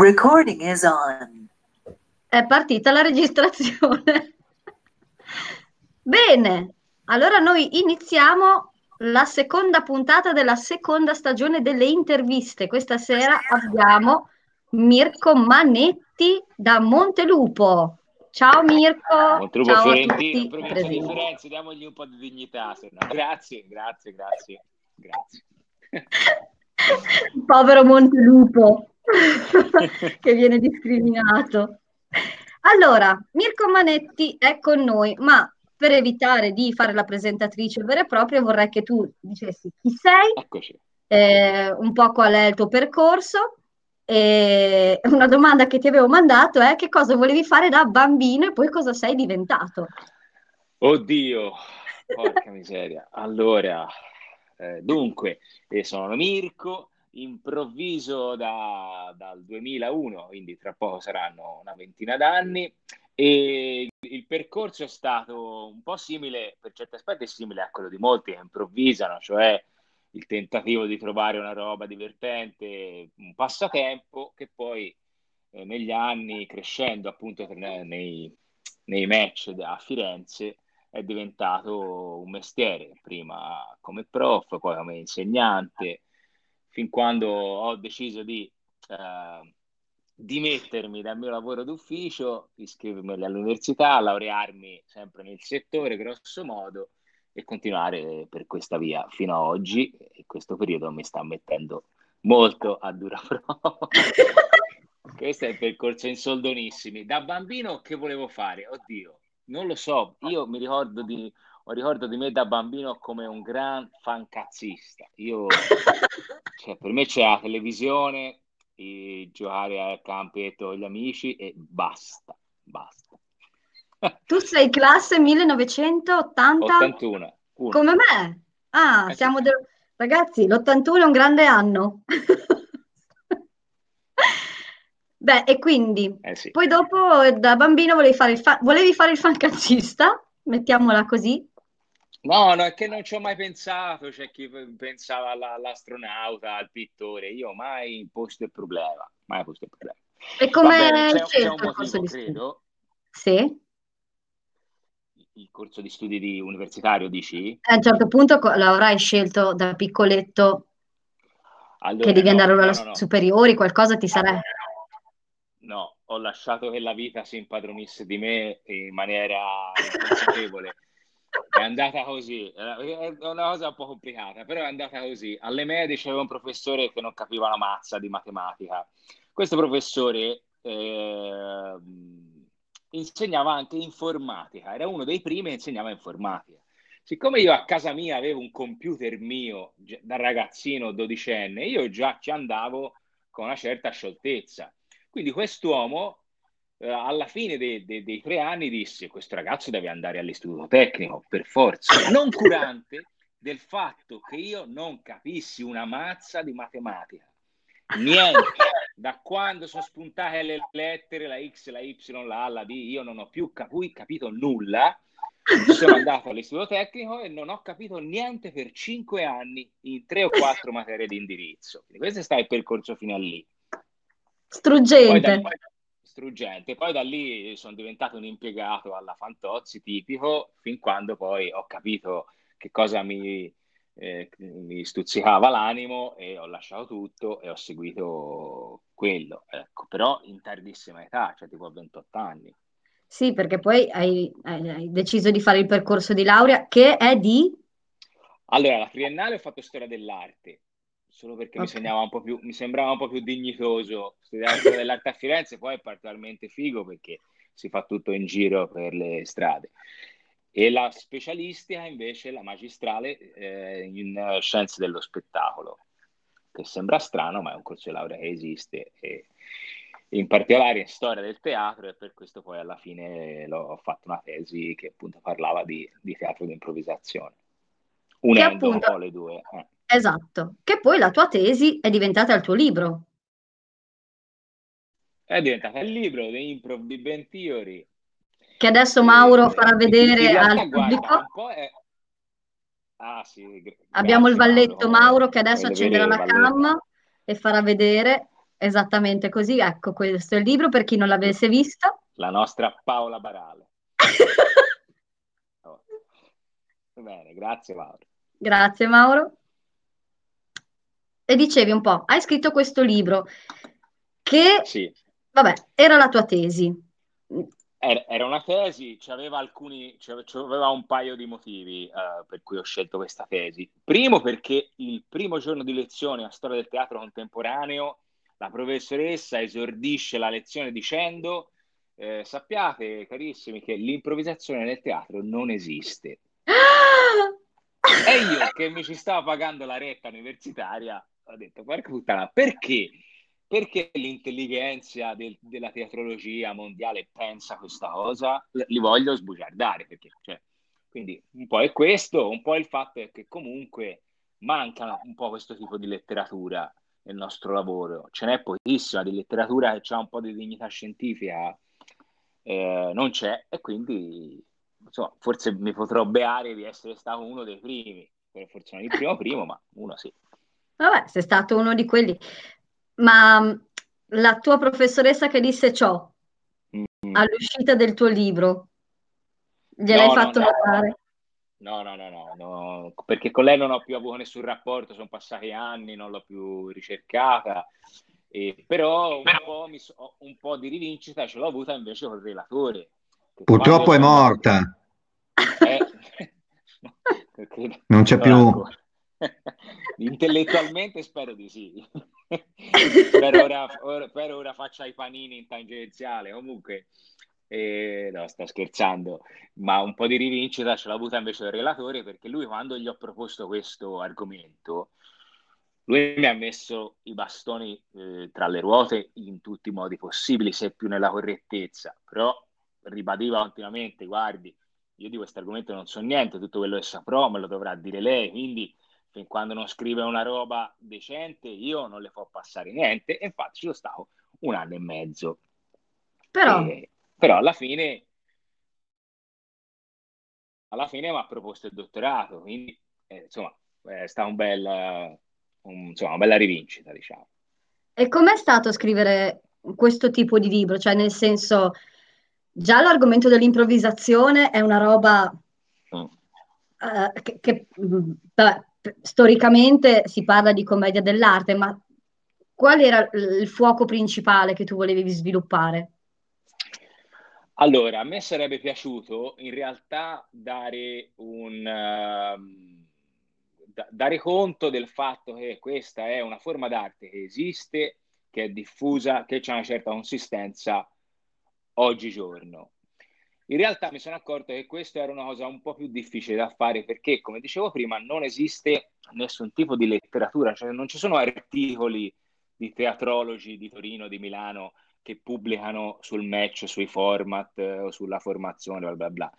Recording is on. È partita la registrazione. Bene, allora noi iniziamo la seconda puntata della seconda stagione delle interviste. Questa sera abbiamo Mirko Manetti da Montelupo. Ciao Mirko. Montelupo Ciao Fiorentino, provincia di. Firenze, diamogli un po' di dignità. se no. Grazie, grazie, grazie, grazie. Povero Montelupo che viene discriminato. Allora, Mirko Manetti è con noi, ma per evitare di fare la presentatrice vera e propria vorrei che tu dicessi chi sei, eh, un po' qual è il tuo percorso e una domanda che ti avevo mandato è che cosa volevi fare da bambino e poi cosa sei diventato. Oddio, porca miseria. Allora, eh, dunque, io sono Mirko, improvviso da- dal 2001, quindi tra poco saranno una ventina d'anni, e il percorso è stato un po' simile, per certi aspetti è simile a quello di molti che improvvisano, cioè il tentativo di trovare una roba divertente, un passatempo che poi eh, negli anni, crescendo appunto nei, nei- nei match a Firenze, è diventato un mestiere, prima come prof, poi come insegnante, fin quando ho deciso di eh, dimettermi dal mio lavoro d'ufficio, iscrivermi all'università, laurearmi sempre nel settore, grosso modo, e continuare per questa via fino ad oggi. E questo periodo mi sta mettendo molto a dura prova. Questo è il percorso in soldonissimi. Da bambino che volevo fare? Oddio, non lo so. Io mi ricordo di, ricordo di me da bambino come un gran fancazzista. Io, cioè, per me c'era la televisione, giocare al campetto con gli amici e basta, basta. Tu sei classe 1980 81. uno. come me. Ah, sì. siamo del- ragazzi, l'81 è un grande anno. Beh, e quindi Eh sì. poi dopo da bambino volevi fare il, fa- volevi fare il fancazzista, mettiamola così. No, no, è che non ci ho mai pensato. C'è chi pensava alla- all'astronauta, al pittore. Io mai posto il problema. Mai posto il problema. E come hai c'è, c'è un il corso motivo, di studi? credo. Sì, Il corso di studi di universitario, dici? a un certo punto co- l'avrai scelto da piccoletto che Allora, devi no, andare no, alle no, no. superiori, qualcosa ti sarà. No, ho lasciato che la vita si impadronisse di me in maniera inconsapevole. È andata così, è una cosa un po' complicata, però è andata così. Alle medie c'era un professore che non capiva una mazza di matematica. Questo professore eh, insegnava anche informatica, era uno dei primi che insegnava informatica. Siccome io a casa mia avevo un computer mio da ragazzino dodicenne, io già ci andavo con una certa scioltezza. Quindi quest'uomo eh, alla fine dei, dei- dei tre anni disse: Questo ragazzo deve andare all'istituto tecnico per forza, non curante del fatto che io non capissi una mazza di matematica. Niente, da quando sono spuntate le lettere, la X, la Y, la A, la D, io non ho più capu- capito nulla. Sono andato all'istituto tecnico e non ho capito niente per cinque anni in tre o quattro materie di indirizzo. Quindi questo è stato il percorso fino a lì. Poi da, Struggente. Poi da lì sono diventato un impiegato alla Fantozzi tipico, fin quando poi ho capito che cosa mi, eh, mi stuzzicava l'animo e ho lasciato tutto e ho seguito quello. Ecco, però in tardissima età, cioè tipo a 28 anni. Sì, perché poi hai, hai- hai deciso di fare il percorso di laurea che è di... Allora, la triennale ho fatto storia dell'arte, solo perché mi Ok. segnava un più, mi sembrava un po' più dignitoso studiare dell'arte a Firenze, poi è particolarmente figo perché si fa tutto in giro per le strade. E la specialistica invece, la magistrale, eh, in eh, scienze dello spettacolo, che sembra strano, ma è un corso di laurea che esiste, e in particolare in storia del teatro, e per questo poi alla fine l'ho- ho fatto una tesi che appunto parlava di, di teatro di improvvisazione, unendo un appunto, po' le due. eh. Esatto, che poi la tua tesi è diventata il tuo libro. È diventata il libro di Improv Big Bang Theory, che adesso Mauro farà vedere al pubblico. è... Ah sì, gra- Abbiamo il grazie Mauro, valletto come Mauro che adesso accenderà la cam e farà vedere esattamente così. Ecco, questo è il libro per chi non l'avesse visto. La nostra Paola Barale. oh. Bene, grazie Mauro. Grazie Mauro. E dicevi un po', hai scritto questo libro che, sì. vabbè, era la tua tesi. Era una tesi, c'aveva alcuni, c'aveva un paio di motivi uh, per cui ho scelto questa tesi. Primo perché il primo giorno di lezione a storia del teatro contemporaneo la professoressa esordisce la lezione dicendo eh, sappiate carissimi che l'improvvisazione nel teatro non esiste. e io che mi ci stavo pagando la retta universitaria ho detto porca puttana, perché? perché l'intelligenza del, della teatrologia mondiale pensa questa cosa, li voglio sbugiardare. Perché, cioè, quindi un po' è questo, un po' il fatto è che comunque manca un po' questo tipo di letteratura nel nostro lavoro. Ce n'è pochissima di letteratura che ha un po' di dignità scientifica, eh, non c'è, e quindi insomma, forse mi potrò beare di essere stato uno dei primi, forse non il primo primo, ma uno sì. Vabbè, sei stato uno di quelli. Ma mm, la tua professoressa che disse ciò mm. all'uscita del tuo libro, gliel'hai no, fatto no, notare? No, no, no, no, no, perché con lei non ho più avuto nessun rapporto, sono passati anni, non l'ho più ricercata, e, però un po', so, un po', di rivincita ce l'ho avuta invece col relatore. Purtroppo è morta. Eh, non c'è più. Ancora. Intellettualmente spero di sì. per, ora, ora, per ora faccia i panini in tangenziale. Comunque, eh, no, sto scherzando, ma un po' di rivincita ce l'ha avuta invece il relatore perché lui quando gli ho proposto questo argomento, lui mi ha messo i bastoni eh, tra le ruote in tutti i modi possibili, se più nella correttezza, però ribadiva continuamente, guardi, io di questo argomento non so niente, tutto quello che saprò me lo dovrà dire lei, quindi fin quando non scrive una roba decente io non le fa passare niente e infatti ci sono stato un anno e mezzo. Però, e, però alla fine alla fine mi ha proposto il dottorato quindi eh, insomma è stata un bel, un, insomma, una bella rivincita diciamo. E com'è stato scrivere questo tipo di libro? Cioè nel senso già l'argomento dell'improvvisazione è una roba mm. uh, che, che beh, storicamente si parla di commedia dell'arte, ma qual era il fuoco principale che tu volevi sviluppare? Allora, a me sarebbe piaciuto in realtà dare un... Uh, dare conto del fatto che questa è una forma d'arte che esiste, che è diffusa, che ha una certa consistenza oggigiorno. In realtà mi sono accorto che questa era una cosa un po' più difficile da fare perché, come dicevo prima, non esiste nessun tipo di letteratura, cioè non ci sono articoli di teatrologi di Torino, di Milano che pubblicano sul match, sui format eh, o sulla formazione, bla bla bla.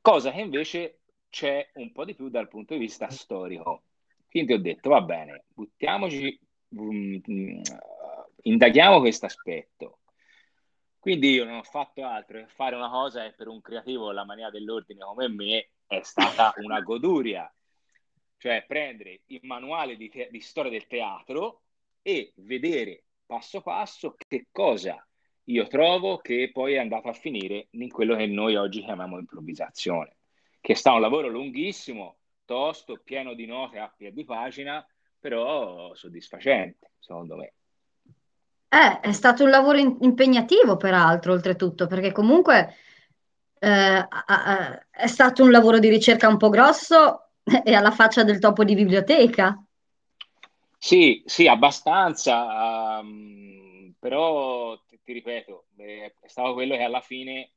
Cosa che invece c'è un po' di più dal punto di vista storico. Quindi ho detto, va bene, buttiamoci, um, indaghiamo questo aspetto quindi io non ho fatto altro che fare una cosa e per un creativo la mania dell'ordine come me è stata una goduria. Cioè prendere il manuale di, te- di storia del teatro e vedere passo passo che cosa io trovo che poi è andato a finire in quello che noi oggi chiamiamo improvvisazione, che sta un lavoro lunghissimo, tosto, pieno di note a piedi pagina, però soddisfacente, secondo me. Eh, è stato un lavoro in- impegnativo, peraltro, oltretutto, perché comunque eh, a- a- è stato un lavoro di ricerca un po' grosso e alla faccia del topo di biblioteca. Sì, sì, abbastanza, um, però ti, ti ripeto, è stato quello che alla fine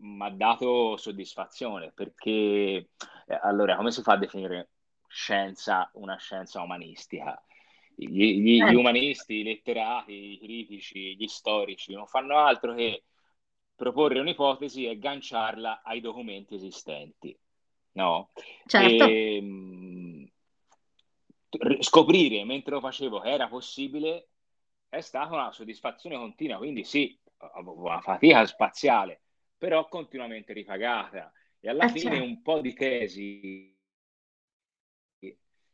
mi ha dato soddisfazione, perché eh, allora come si fa a definire scienza una scienza umanistica? Gli, gli, gli, eh. umanisti, i letterati, i critici, gli storici non fanno altro che proporre un'ipotesi e agganciarla ai documenti esistenti. No? Certo. E, mh, scoprire mentre lo facevo che era possibile è stata una soddisfazione continua, quindi sì, una fatica spaziale, però continuamente ripagata. E alla eh, fine certo. un po' di tesi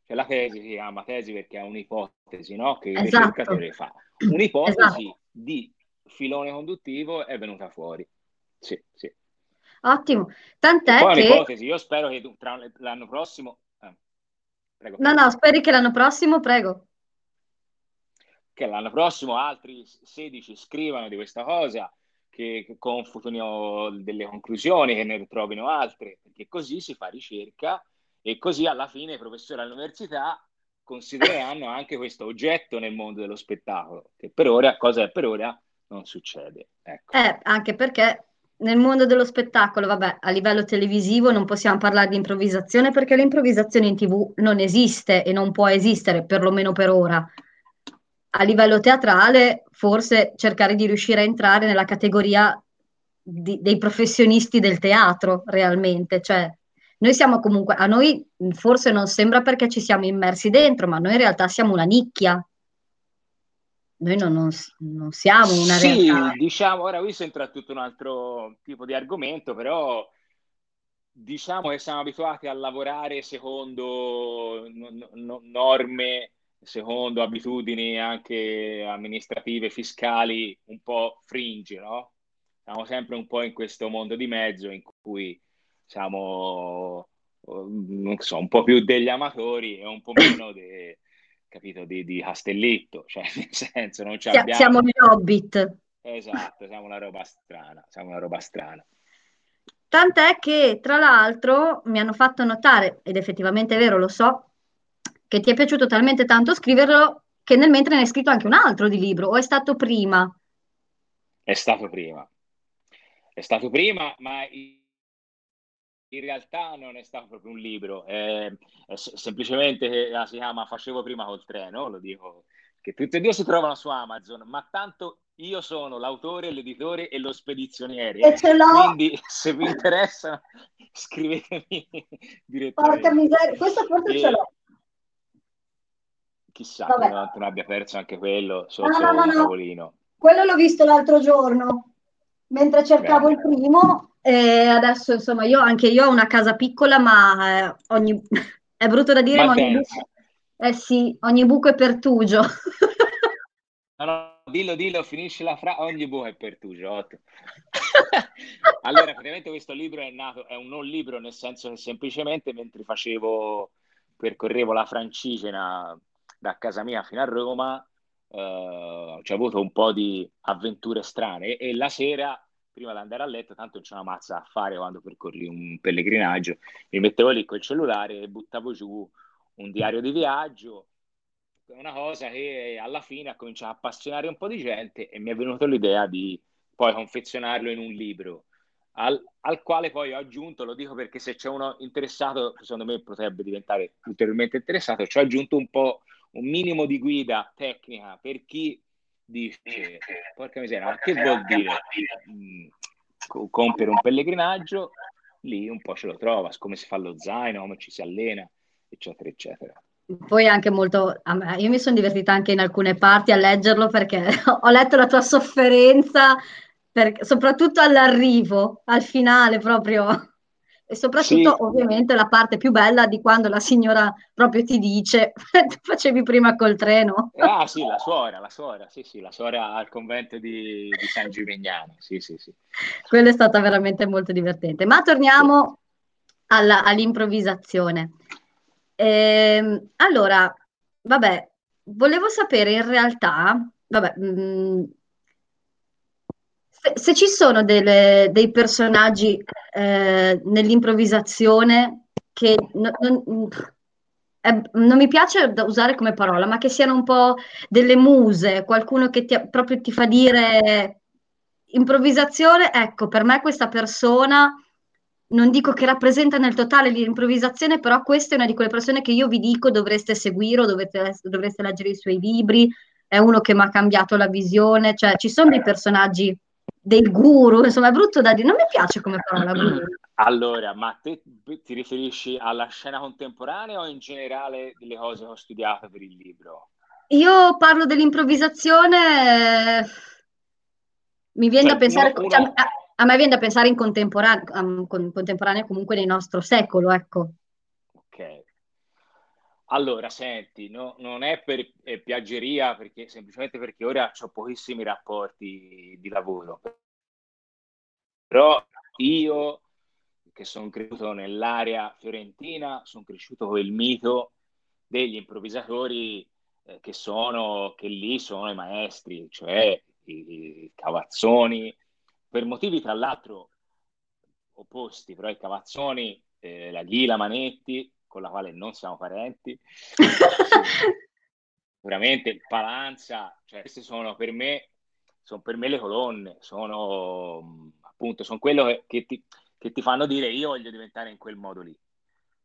cioè la tesi si chiama tesi perché è un'ipotesi no? che il esatto. ricercatore fa. un'ipotesi esatto. di filone conduttivo è venuta fuori. Sì, sì. Ottimo. Tant'è poi che... un'ipotesi, io spero che tra l'anno prossimo... Eh, prego. No, no, speri che l'anno prossimo, prego. Che l'anno prossimo altri 16 scrivano di questa cosa, che, che confutino delle conclusioni, che ne trovino altre, perché così si fa ricerca e così alla fine i professori all'università considereranno anche questo oggetto nel mondo dello spettacolo, che per ora, cosa è per ora, non succede. Ecco. Eh, anche perché nel mondo dello spettacolo, vabbè, a livello televisivo non possiamo parlare di improvvisazione perché l'improvvisazione in tv non esiste e non può esistere, perlomeno per ora. A livello teatrale, forse cercare di riuscire a entrare nella categoria di, dei professionisti del teatro, realmente, cioè noi siamo comunque, a noi forse non sembra perché ci siamo immersi dentro, ma noi in realtà siamo una nicchia. Noi non, non, non siamo una sì, realtà. diciamo, ora qui entra tutto un altro tipo di argomento, però diciamo che siamo abituati a lavorare secondo no, no, norme, secondo abitudini anche amministrative, fiscali, un po' fringe, no? Siamo sempre un po' in questo mondo di mezzo in cui siamo, non so, un po' più degli amatori e un po' meno de, capito, di, di Castellitto, cioè nel senso non ci abbiamo... Siamo gli Hobbit. Esatto, siamo una roba strana, siamo una roba strana. Tant'è che, tra l'altro, mi hanno fatto notare, ed effettivamente è vero, lo so, che ti è piaciuto talmente tanto scriverlo che nel mentre ne hai scritto anche un altro di libro, o è stato prima? È stato prima. È stato prima, ma in realtà non è stato proprio un libro, è, è semplicemente ah, si chiama Facevo prima col treno, lo dico, che tutti e due si trovano su Amazon, ma tanto io sono l'autore, l'editore e lo spedizioniere. E ce l'ho. Quindi se vi interessa scrivetemi direttamente. Porca miseria, questo forse e... ce l'ho. Chissà Vabbè. che non, abbia perso anche quello sotto no, no, no, tavolino. Quello l'ho visto l'altro giorno, mentre cercavo Bene. il primo e adesso, insomma, io anche io ho una casa piccola, ma eh, ogni... è brutto da dire, ma, ma ogni buco... Eh sì, ogni buco è pertugio. no, no, dillo, dillo, finisci la frase, ogni buco è pertugio. allora, praticamente questo libro è nato, è un non libro, nel senso che semplicemente mentre facevo, percorrevo la Francigena da casa mia fino a Roma, eh, ho avuto un po' di avventure strane e la sera prima di andare a letto, tanto c'è una mazza a fare quando percorri un pellegrinaggio, mi mettevo lì col cellulare e buttavo giù un diario di viaggio, una cosa che alla fine ha cominciato a appassionare un po' di gente e mi è venuta l'idea di poi confezionarlo in un libro, al, al, quale poi ho aggiunto, lo dico perché se c'è uno interessato, secondo me potrebbe diventare ulteriormente interessato, ci ho aggiunto un po' un minimo di guida tecnica per chi dice, porca miseria, ma che vuol dire mm, compiere un pellegrinaggio? Lì un po' ce lo trova, come si fa lo zaino, come ci si allena, eccetera, eccetera. Poi anche molto, io mi sono divertita anche in alcune parti a leggerlo perché ho letto la tua sofferenza, per, soprattutto all'arrivo, al finale proprio. E soprattutto, sì. ovviamente, la parte più bella di quando la signora proprio ti dice, facevi prima col treno. Ah sì, la suora, la suora, sì, sì, la suora al convento di, di San Gimignano, sì, sì, sì. Quello è stata veramente molto divertente. Ma torniamo alla, all'improvvisazione. Ehm, allora, vabbè, volevo sapere in realtà, vabbè, mh, mm, se, ci sono delle, dei personaggi eh, nell'improvvisazione che non, non, eh, non, mi piace da usare come parola, ma che siano un po' delle muse, qualcuno che ti, proprio ti fa dire improvvisazione, ecco, per me questa persona non dico che rappresenta nel totale l'improvvisazione, però questa è una di quelle persone che io vi dico dovreste seguire o dovreste, dovreste leggere i suoi libri, è uno che mi ha cambiato la visione, cioè ci sono dei personaggi dei guru, insomma è brutto da dire, non mi piace come parola guru. Allora, ma te ti riferisci alla scena contemporanea o in generale delle cose che ho studiato per il libro? Io parlo dell'improvvisazione, mi viene cioè, da pensare, uno, cioè, a, a, me viene da pensare in contemporanea, um, contemporanea comunque nel nostro secolo, ecco. Ok. Allora, senti, no, non è per è piaggeria, perché, semplicemente perché ora ho pochissimi rapporti di lavoro. Però io, che sono cresciuto nell'area fiorentina, sono cresciuto con il mito degli improvvisatori eh, che sono, che lì sono i maestri, cioè i, i Cavazzoni, per motivi tra l'altro opposti, però i Cavazzoni, eh, la Ghila Manetti, con la quale non siamo parenti, sicuramente il Palanza, cioè queste sono per me, sono per me le colonne, sono appunto, sono quello che, che, ti, che ti fanno dire io voglio diventare in quel modo lì.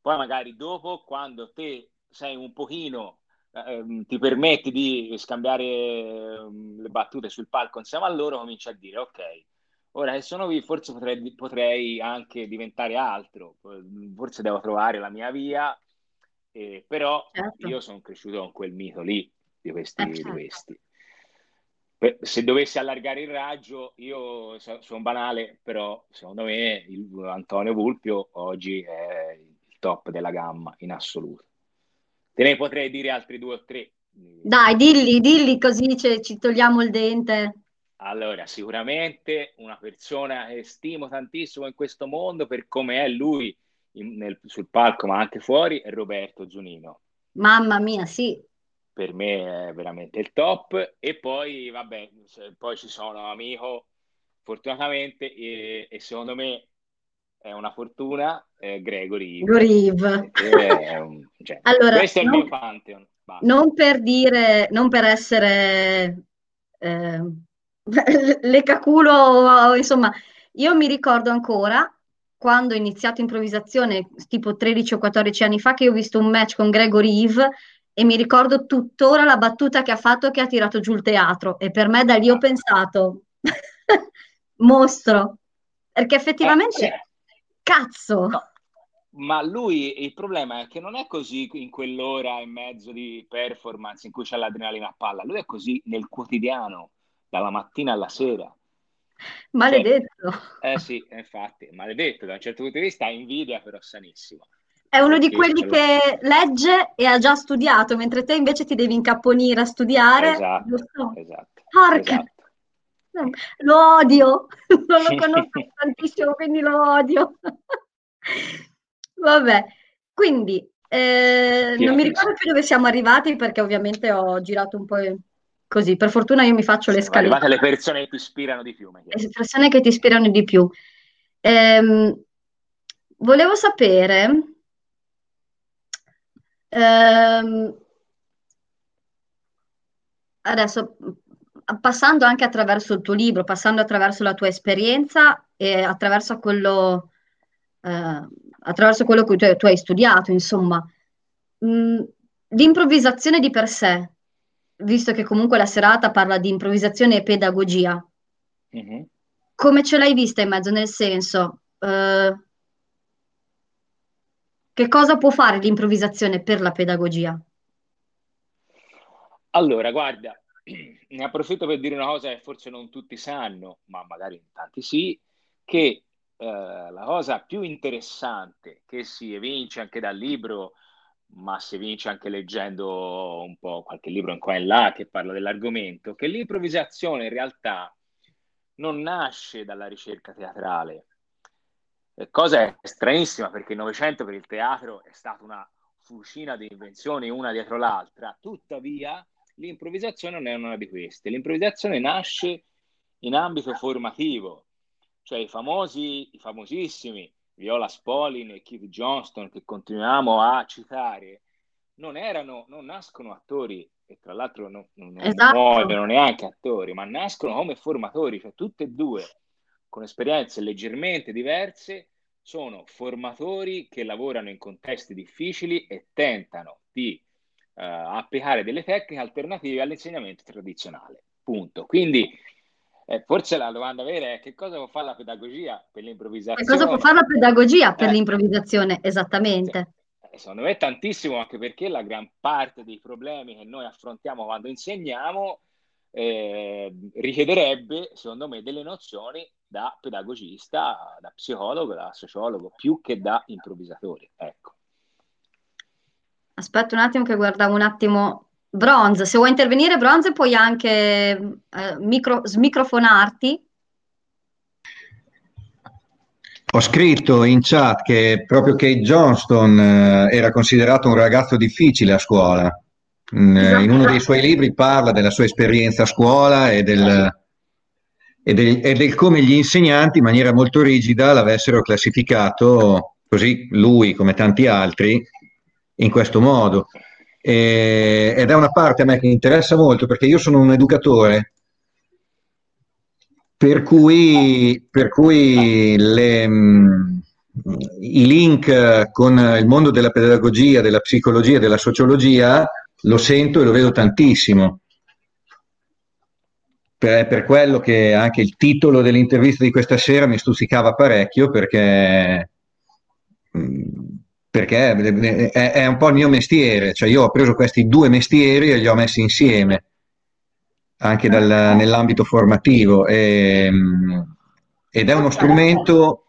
Poi magari dopo, quando te sei un pochino Ehm, ti permetti di scambiare le battute sul palco insieme a loro, cominci a dire ok, ora che sono qui forse potrei, potrei anche diventare altro, forse devo trovare la mia via, eh, però certo. io sono cresciuto con quel mito lì di questi. Eh, certo. di questi. Se dovessi allargare il raggio, io sono banale, però secondo me il, Antonio Vulpio oggi è il top della gamma in assoluto. Te ne potrei dire altri due o tre. Dai, dilli, dilli così ci, ci togliamo il dente. Allora, sicuramente una persona che stimo tantissimo in questo mondo per come è lui in, nel, sul palco, ma anche fuori, è Roberto Zunino. Mamma mia, sì. Per me è veramente il top. E poi, vabbè, poi ci sono amico, fortunatamente, e, e secondo me è una fortuna, eh, Gregory. Goriv. Cioè, allora, questo è il non, mio Pantheon. Non per dire, non per essere eh, lecaculo, insomma, io mi ricordo ancora quando ho iniziato improvvisazione, tipo 13 o 14 anni fa, che ho visto un match con Gregory Eve e mi ricordo tuttora la battuta che ha fatto che ha tirato giù il teatro e per me da lì ho pensato mostro perché effettivamente eh, Cazzo! No. Ma lui il problema è che non è così in quell'ora e mezzo di performance in cui c'è l'adrenalina a palla, lui è così nel quotidiano, dalla mattina alla sera. Maledetto. Cioè, eh sì, infatti, maledetto, da un certo punto di vista invidia però sanissimo. È uno di quelli che legge e ha già studiato, mentre te invece ti devi incapponire a studiare. Esatto, esatto. Porca. Esatto. Lo odio, non lo conosco tantissimo, quindi lo odio. Vabbè, quindi eh, non mi ricordo più dove siamo arrivati perché ovviamente ho girato un po' così. Per fortuna io mi faccio le scale. Arrivate le persone che ti ispirano di più. Le persone che ti ispirano di più. Ehm, volevo sapere... Ehm, adesso passando anche attraverso il tuo libro, passando attraverso la tua esperienza e attraverso quello, eh, attraverso quello che tu, tu, hai studiato, insomma, mh, l'improvvisazione di per sé, visto che comunque la serata parla di improvvisazione e pedagogia, mm-hmm. come ce l'hai vista in mezzo? Nel senso, eh, che cosa può fare l'improvvisazione per la pedagogia? Allora, guarda, ne approfitto per dire una cosa che forse non tutti sanno, ma magari tanti sì, che eh, la cosa più interessante che si evince anche dal libro, ma si evince anche leggendo un po' qualche libro in qua e là che parla dell'argomento, che l'improvvisazione in realtà non nasce dalla ricerca teatrale. Cosa stranissima perché il Novecento per il teatro è stata una fucina di invenzioni una dietro l'altra, tuttavia L'improvvisazione non è una di queste. L'improvvisazione nasce in ambito formativo, cioè i famosi, i famosissimi Viola Spolin e Keith Johnston che continuiamo a citare, non erano, non nascono attori e tra l'altro non, non, esatto. muoiono neanche attori, ma nascono come formatori, cioè tutte e due con esperienze leggermente diverse sono formatori che lavorano in contesti difficili e tentano di eh, applicare delle tecniche alternative all'insegnamento tradizionale. Punto. Quindi eh, forse la domanda vera è che cosa può fare la pedagogia per l'improvvisazione? Che cosa può fare la pedagogia per eh, l'improvvisazione? Esattamente. Eh, secondo me tantissimo, anche perché la gran parte dei problemi che noi affrontiamo quando insegniamo eh, richiederebbe, secondo me, delle nozioni da pedagogista, da psicologo, da sociologo, più che da improvvisatore. Ecco. Aspetta un attimo che guardavo un attimo. Bronze, se vuoi intervenire, Bronze, puoi anche eh, micro, smicrofonarti. Ho scritto in chat che proprio Kate Johnston eh, era considerato un ragazzo difficile a scuola. Mm, esatto. In uno dei suoi libri parla della sua esperienza a scuola e del, e del, e del come gli insegnanti in maniera molto rigida l'avessero classificato così lui come tanti altri in questo modo. E, ed è una parte a me che interessa molto perché io sono un educatore, per cui, per cui le, mh, i link con il mondo della pedagogia, della psicologia, della sociologia lo sento e lo vedo tantissimo. Per, per quello che anche il titolo dell'intervista di questa sera mi stuzzicava parecchio perché perché è, è, un po' il mio mestiere, cioè io ho preso questi due mestieri e li ho messi insieme, anche dal, nell'ambito formativo, e, ed è uno strumento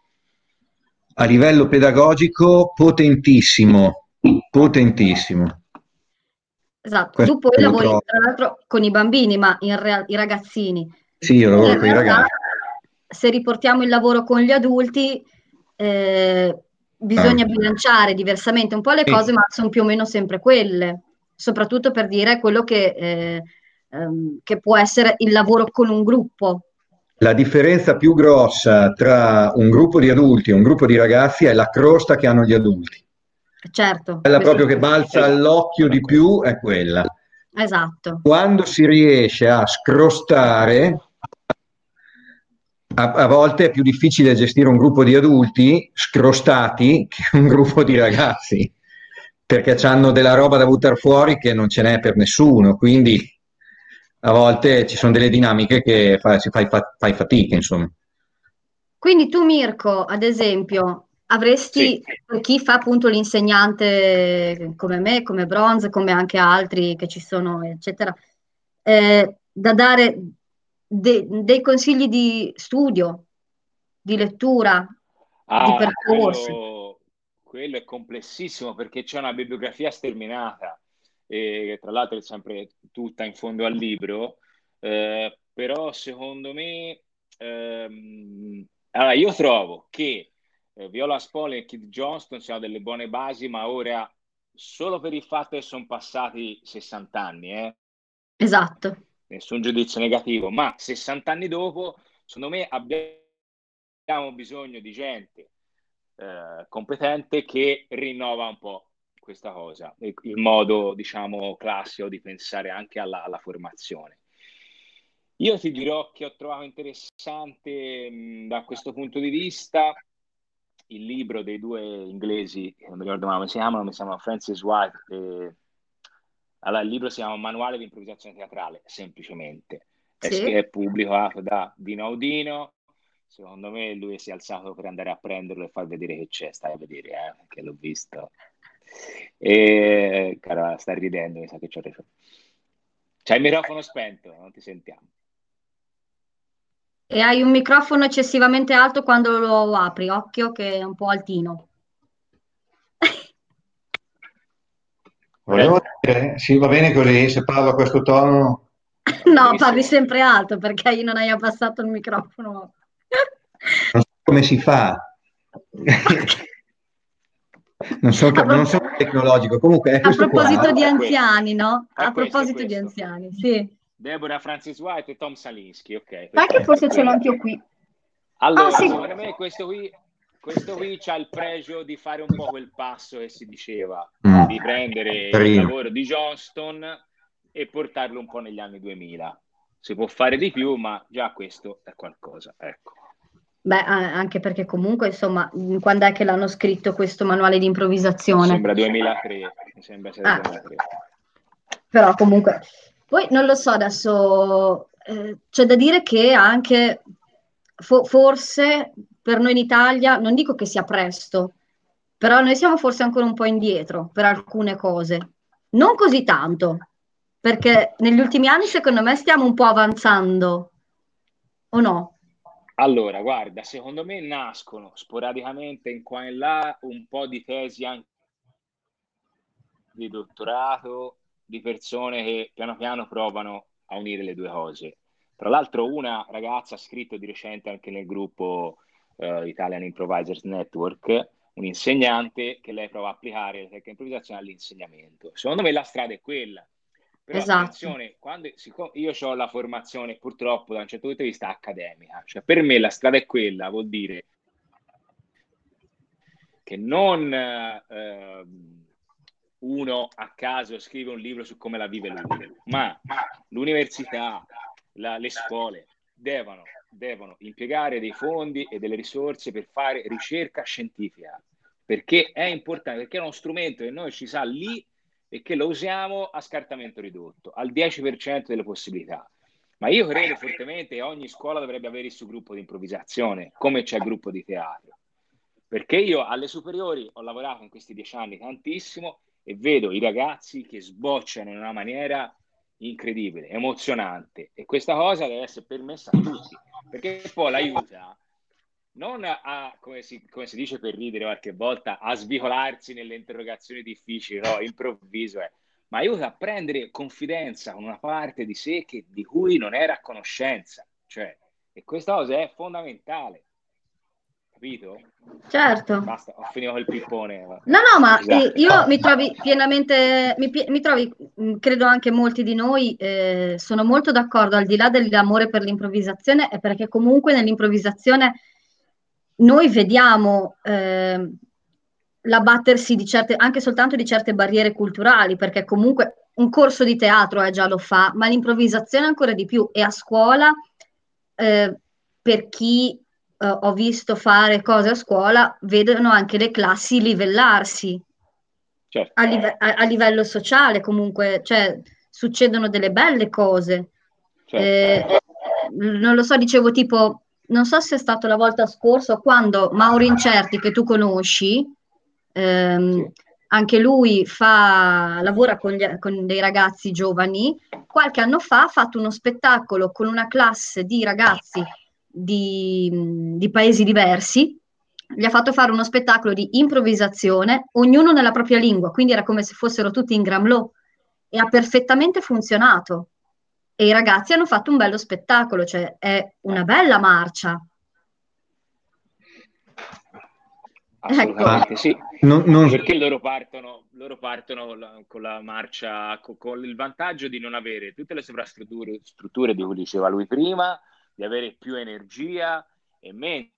a livello pedagogico potentissimo, potentissimo. Esatto, Questo tu poi lavori trovo. tra l'altro con i bambini, ma in real- i ragazzini. Sì, io lavoro con i ragazzi. Se riportiamo il lavoro con gli adulti, eh, bisogna ah. bilanciare diversamente un po' le cose, ma sono più o meno sempre quelle, soprattutto per dire quello che, eh, ehm, che può essere il lavoro con un gruppo. La differenza più grossa tra un gruppo di adulti e un gruppo di ragazzi è la crosta che hanno gli adulti. Certo. Quella proprio che balza all'occhio di più è quella. Esatto. Quando si riesce a scrostare, a, a, volte è più difficile gestire un gruppo di adulti scrostati che un gruppo di ragazzi, perché hanno della roba da buttare fuori che non ce n'è per nessuno, quindi a volte ci sono delle dinamiche che fai, fai, fai fatica, insomma. Quindi tu Mirko, ad esempio, avresti, sì. chi fa appunto l'insegnante come me, come Bronze, come anche altri che ci sono, eccetera, eh, da dare de- dei consigli di studio, di lettura, ah, di percorsi. Quello, quello, è complessissimo perché c'è una bibliografia sterminata, e tra l'altro è sempre tutta in fondo al libro, eh, però secondo me, ehm, allora io trovo che eh, Viola Spole e Kid Johnston siano delle buone basi, ma ora solo per il fatto che sono passati 60 anni, eh, Esatto nessun giudizio negativo, ma 60 anni dopo, secondo me abbiamo bisogno di gente eh, competente che rinnova un po' questa cosa, il modo, diciamo, classico di pensare anche alla, alla formazione. Io ti dirò che ho trovato interessante mh, da questo punto di vista il libro dei due inglesi, non mi ricordo come si chiamano, mi chiamano Francis White e allora, il libro si chiama Manuale di improvvisazione teatrale, semplicemente. Sì. È, pubblicato da Dino Audino. Secondo me lui si è alzato per andare a prenderlo e far vedere che c'è. Stai a vedere, eh, che l'ho visto. E, cara, stai ridendo, mi sa che c'ho ragione. C'hai il microfono spento, non ti sentiamo. E hai un microfono eccessivamente alto quando lo apri, occhio che è un po' altino. Volevo dire, sì, va bene così, se parlo a questo tono. No, parli sempre alto perché io non hai abbassato il microfono. Non so come si fa. non, so, pro- non sono tecnologico, comunque A proposito qua. di anziani, no? A, a proposito di anziani, sì. Deborah Francis White e Tom Salinsky, ok. Sai che forse ce l'ho anch'io qui. Allora, ah, sì. secondo me questo qui questo qui ha il pregio di fare un po' quel passo che si diceva, mm. di prendere il lavoro di Johnston e portarlo un po' negli anni 2000. Si può fare di più, ma già questo è qualcosa. Ecco. Beh, anche perché comunque, insomma, quando è che l'hanno scritto questo manuale di improvvisazione? Mi sembra 2003, mi sembra ah. 2003. Però comunque, poi non lo so adesso, eh, c'è da dire che anche fo- forse per noi in Italia, non dico che sia presto, però noi siamo forse ancora un po' indietro per alcune cose. Non così tanto, perché negli ultimi anni secondo me stiamo un po' avanzando, o no? Allora, guarda, secondo me nascono sporadicamente in qua e là un po' di tesi anche di dottorato di persone che piano piano provano a unire le due cose. Tra l'altro una ragazza ha scritto di recente anche nel gruppo uh, Italian Improvisers Network, un insegnante che lei prova a applicare le tecniche di improvvisazione all'insegnamento. Secondo me la strada è quella. Però esatto. attenzione, quando, siccome io ho la formazione purtroppo da un certo punto di vista accademica, cioè per me la strada è quella, vuol dire che non eh, uno a caso scrive un libro su come la vive lui, ma l'università, la, le scuole devono, devono impiegare dei fondi e delle risorse per fare ricerca scientifica, perché è importante, perché è uno strumento che noi ci sa lì e che lo usiamo a scartamento ridotto, al 10% delle possibilità. Ma io credo fortemente che ogni scuola dovrebbe avere il suo gruppo di improvvisazione, come c'è il gruppo di teatro. Perché io alle superiori ho lavorato in questi dieci anni tantissimo e vedo i ragazzi che sbocciano in una maniera incredibile, emozionante. E questa cosa deve essere permessa a tutti perché poi l'aiuta non a, come si, come si dice per ridere qualche volta, a svicolarsi nelle interrogazioni difficili, no, improvviso, eh, ma aiuta a prendere confidenza con una parte di sé che, di cui non era a conoscenza, cioè, e questa cosa è fondamentale capito? Certo. Basta, ho finito il pippone. No, no, ma esatto. io mi trovi pienamente, mi, mi, trovi, credo anche molti di noi, eh, sono molto d'accordo, al di là dell'amore per l'improvvisazione, è perché comunque nell'improvvisazione noi vediamo eh, l'abbattersi di certe, anche soltanto di certe barriere culturali, perché comunque un corso di teatro eh, già lo fa, ma l'improvvisazione ancora di più. E a scuola, eh, per chi uh, ho visto fare cose a scuola, vedono anche le classi livellarsi certo. a, live- a, a, livello sociale, comunque, cioè succedono delle belle cose. Certo. Eh, non lo so, dicevo tipo, non so se è stato la volta scorsa quando Mauro Incerti, che tu conosci, ehm, sì. anche lui fa, lavora con, gli, con, dei ragazzi giovani, qualche anno fa ha fatto uno spettacolo con una classe di ragazzi di, di paesi diversi, gli ha fatto fare uno spettacolo di improvvisazione, ognuno nella propria lingua, quindi era come se fossero tutti in Gramlò e ha perfettamente funzionato. E i ragazzi hanno fatto un bello spettacolo, cioè è una bella marcia. Assolutamente ecco. sì, non, non... perché loro partono, loro partono la, con la marcia, con, con, il vantaggio di non avere tutte le sovrastrutture strutture di cui diceva lui prima, di avere più energia e mentre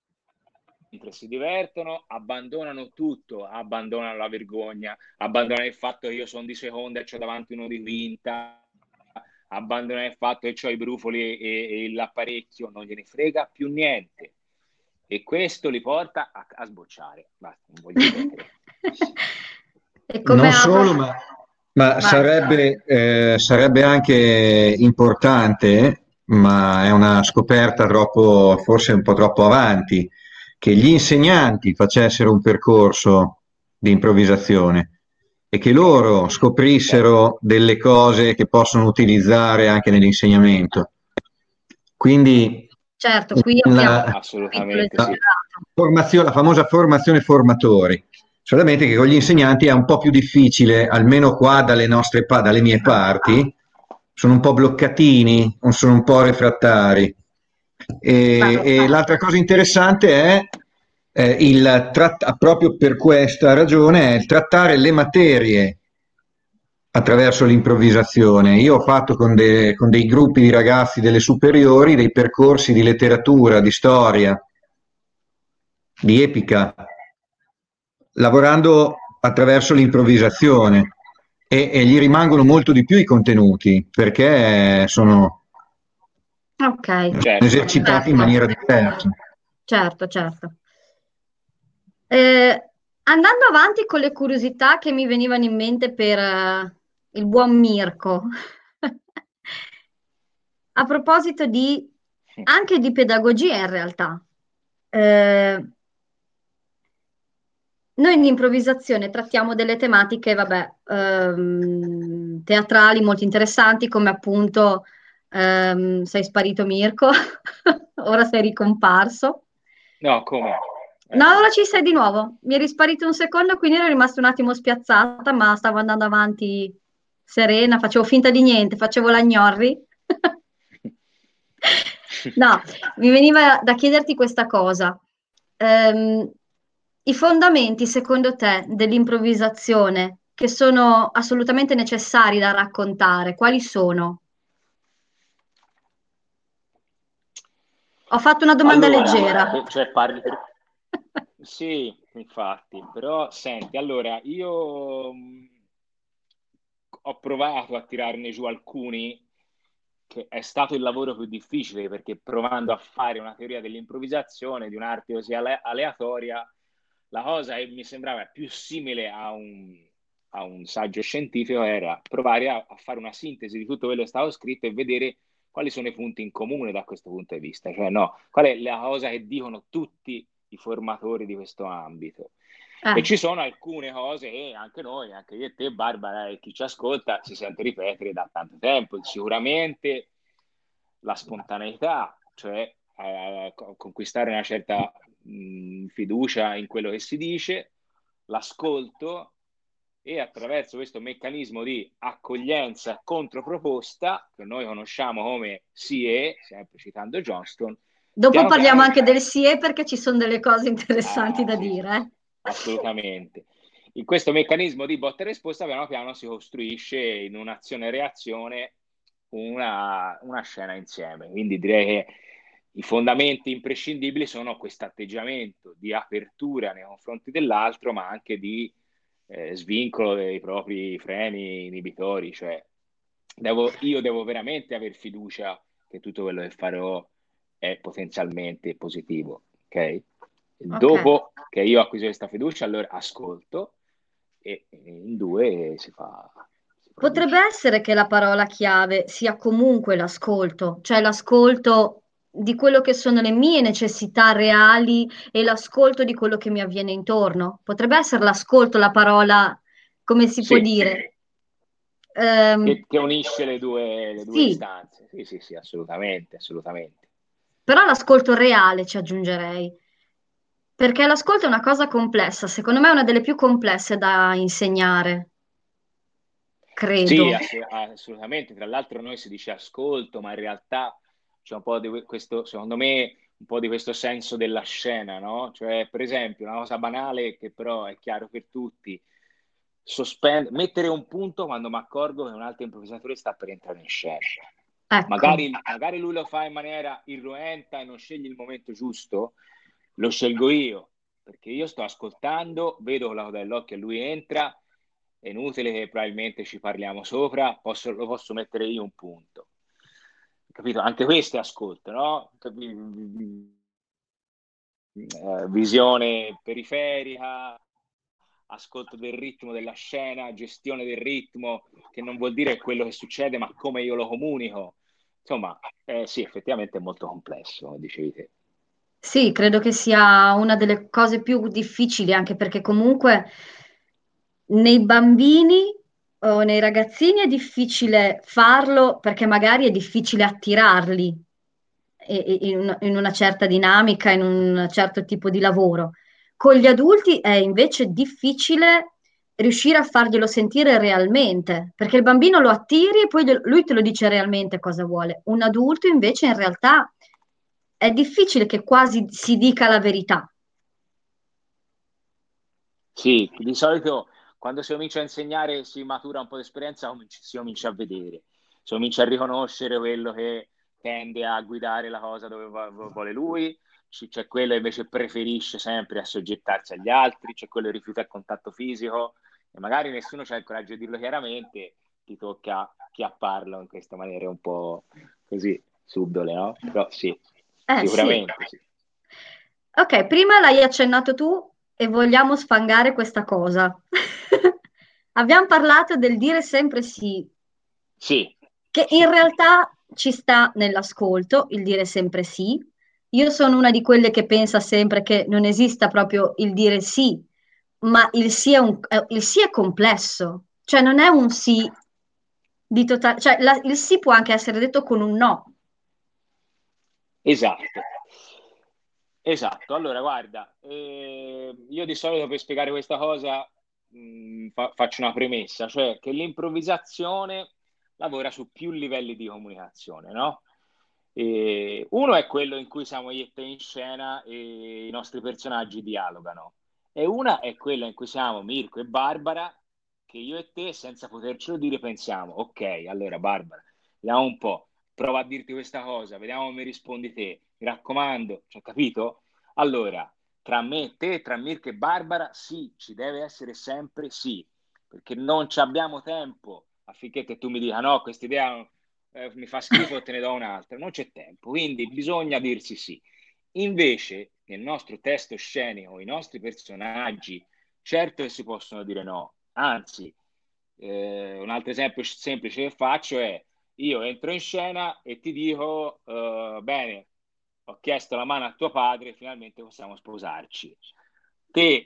si divertono, abbandonano tutto, abbandonano la vergogna, abbandonano il fatto che io sono di seconda e ho davanti uno di quinta, abbandonano il fatto che ho i brufoli e, e, l'apparecchio, non gliene frega più niente. E questo li porta a, a sbocciare. Basta, non voglio non solo, ma, ma sarebbe, eh, sarebbe anche importante ma è una scoperta troppo, forse un po' troppo avanti, che gli insegnanti facessero un percorso di improvvisazione e che loro scoprissero delle cose che possono utilizzare anche nell'insegnamento. Quindi certo, qui la, assolutamente la, formazione, la famosa formazione formatori. Solamente che con gli insegnanti è un po' più difficile, almeno qua dalle, nostre, dalle mie parti, sono un po' bloccatini, sono un po' refrattari. E, e l'altra cosa interessante è eh, il tratt- proprio per questa ragione è il trattare le materie attraverso l'improvvisazione. Io ho fatto con, de- con dei gruppi di ragazzi delle superiori dei percorsi di letteratura, di storia, di epica, lavorando attraverso l'improvvisazione e, e, gli rimangono molto di più i contenuti perché sono, okay. certo. esercitati in maniera diversa. Certo, certo. Eh, andando avanti con le curiosità che mi venivano in mente per uh, il buon Mirko, a proposito di anche di pedagogia in realtà. Eh, noi in improvvisazione trattiamo delle tematiche, vabbè, ehm, teatrali molto interessanti, come appunto ehm, sei sparito Mirko, ora sei ricomparso. No, come? No, ora ci sei di nuovo. Mi è risparito un secondo, quindi ero rimasta un attimo spiazzata, ma stavo andando avanti serena, facevo finta di niente, facevo la gnorri. no, mi veniva da chiederti questa cosa. Um, I fondamenti, secondo te, dell'improvvisazione che sono assolutamente necessari da raccontare, quali sono? Ho fatto una domanda allora, leggera. Cioè parli. Sì, infatti, però senti, allora io mh, ho provato a tirarne giù alcuni, che è stato il lavoro più difficile perché provando a fare una teoria dell'improvvisazione, di un'arte così ale- aleatoria, la cosa che mi sembrava più simile a un, a un saggio scientifico era provare a, a fare una sintesi di tutto quello che stava scritto e vedere quali sono i punti in comune da questo punto di vista, cioè no, qual è la cosa che dicono tutti i formatori di questo ambito. Eh. E ci sono alcune cose che anche noi, anche io e te, Barbara, e chi ci ascolta, si sente ripetere da tanto tempo. Sicuramente la spontaneità, cioè eh, conquistare una certa mh, fiducia in quello che si dice, l'ascolto e attraverso questo meccanismo di accoglienza controproposta, che noi conosciamo come SIE, sempre citando Johnston. Dopo parliamo anche del SIE perché ci sono delle cose interessanti ah, da sì, dire. Eh. Assolutamente. In questo meccanismo di botta e risposta, piano piano si costruisce in un'azione-reazione una, una scena insieme. Quindi direi che i fondamenti imprescindibili sono questo atteggiamento di apertura nei confronti dell'altro, ma anche di eh, svincolo dei propri freni inibitori, cioè devo, io devo veramente avere fiducia che tutto quello che farò è potenzialmente positivo, ok? okay. Dopo che io acquisisco questa fiducia, allora ascolto e in due si fa... Potrebbe essere che la parola chiave sia comunque l'ascolto, cioè l'ascolto di quello che sono le mie necessità reali e l'ascolto di quello che mi avviene intorno. Potrebbe essere l'ascolto la parola, come si sì. può dire? Um, che, che, unisce le due, le due sì. istanze. Sì, sì, sì, assolutamente, assolutamente. Però l'ascolto reale ci aggiungerei, perché l'ascolto è una cosa complessa, secondo me è una delle più complesse da insegnare. Credo. Sì, assolutamente. Tra l'altro noi si dice ascolto, ma in realtà c'è un po' di questo, secondo me, un po' di questo senso della scena, no? Cioè, per esempio, una cosa banale che però è chiaro per tutti, sospend- mettere un punto quando mi accorgo che un altro improvvisatore sta per entrare in scena. Ecco. Magari, magari lui lo fa in maniera irruenta e non sceglie il momento giusto, lo scelgo io, perché io sto ascoltando, vedo con la coda dell'occhio e lui entra, è inutile che probabilmente ci parliamo sopra, posso, lo posso mettere io un punto capito? Anche questo è ascolto, no? Eh, visione periferica, ascolto del ritmo della scena, gestione del ritmo, che non vuol dire quello che succede, ma come io lo comunico. Insomma, eh, sì, effettivamente è molto complesso, dicevi te. Sì, credo che sia una delle cose più difficili, anche perché comunque nei bambini o nei ragazzini è difficile farlo perché magari è difficile attirarli in una certa dinamica, in un certo tipo di lavoro. Con gli adulti è invece difficile riuscire a farglielo sentire realmente, perché il bambino lo attiri e poi lui te lo dice realmente cosa vuole. Un adulto invece in realtà è difficile che quasi si dica la verità. Sì, di solito quando si comincia a insegnare si matura un po' di esperienza, si comincia a vedere, si comincia a riconoscere quello che tende a guidare la cosa dove vuole lui, c'è quello che invece preferisce sempre assoggettarsi agli altri, c'è quello che rifiuta il contatto fisico e magari nessuno ha il coraggio di dirlo chiaramente, ti tocca chiapparlo in questa maniera un po' così subdole, no? Però sì, eh, sicuramente sì. sì. Ok, prima l'hai accennato tu e vogliamo sfangare questa cosa. Abbiamo parlato del dire sempre sì. Sì. Che in realtà ci sta nell'ascolto il dire sempre sì. Io sono una di quelle che pensa sempre che non esista proprio il dire sì, ma il sì è, un, il sì è complesso, cioè non è un sì di totale, cioè la, il sì può anche essere detto con un no. Esatto. Esatto, allora guarda, eh, io di solito per spiegare questa cosa mh, mm, fa- faccio una premessa, cioè che l'improvvisazione lavora su più livelli di comunicazione, no? E uno è quello in cui siamo io e te in scena e i nostri personaggi dialogano, e una è quella in cui siamo Mirko e Barbara, che io e te, senza potercelo dire, pensiamo, ok, allora Barbara, vediamo un po', prova a dirti questa cosa, vediamo come rispondi te, mi raccomando, ci hai capito? Allora, tra me e te, tra Mirko e Barbara, sì, ci deve essere sempre sì, perché non ci abbiamo tempo affinché tu mi dica no, questa idea eh, mi fa schifo te ne do un'altra, non c'è tempo, quindi bisogna dirsi sì. Invece, nel nostro testo scenico, i nostri personaggi, certo che si possono dire no, anzi, eh, un altro esempio semplice che faccio è io entro in scena e ti dico, uh, bene, ho chiesto la mano a tuo padre, finalmente possiamo sposarci. Te,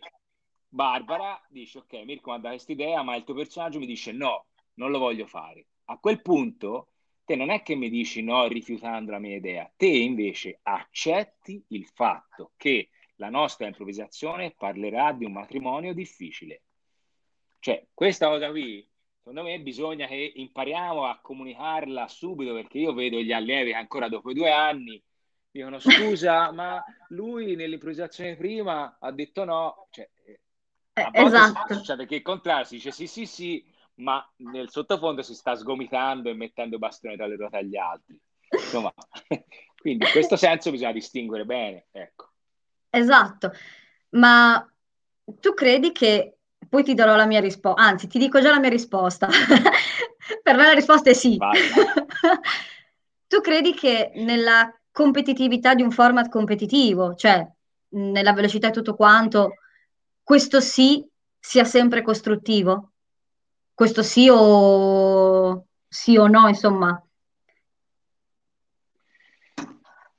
Barbara, dici, ok, Mirko mi ha questa idea, ma il tuo personaggio mi dice no, non lo voglio fare. A quel punto, te non è che mi dici no rifiutando la mia idea, te invece accetti il fatto che la nostra improvvisazione parlerà di un matrimonio difficile. Cioè, questa cosa qui, secondo me, bisogna che impariamo a comunicarla subito, perché io vedo gli allievi ancora dopo due anni dicono scusa, ma lui nell'improvvisazione prima ha detto no. Cioè, eh, a volte esatto. succede che il contrario si dice sì, sì, sì, ma nel sottofondo si sta sgomitando e mettendo bastone tra le ruote agli altri. Insomma, quindi in questo senso bisogna distinguere bene, ecco. Esatto, ma tu credi che poi ti darò la mia risposta, anzi ti dico già la mia risposta. per me la risposta è sì. tu credi che nella competitività di un format competitivo, cioè nella velocità e tutto quanto, questo sì sia sempre costruttivo? questo sì o, sì o no, insomma.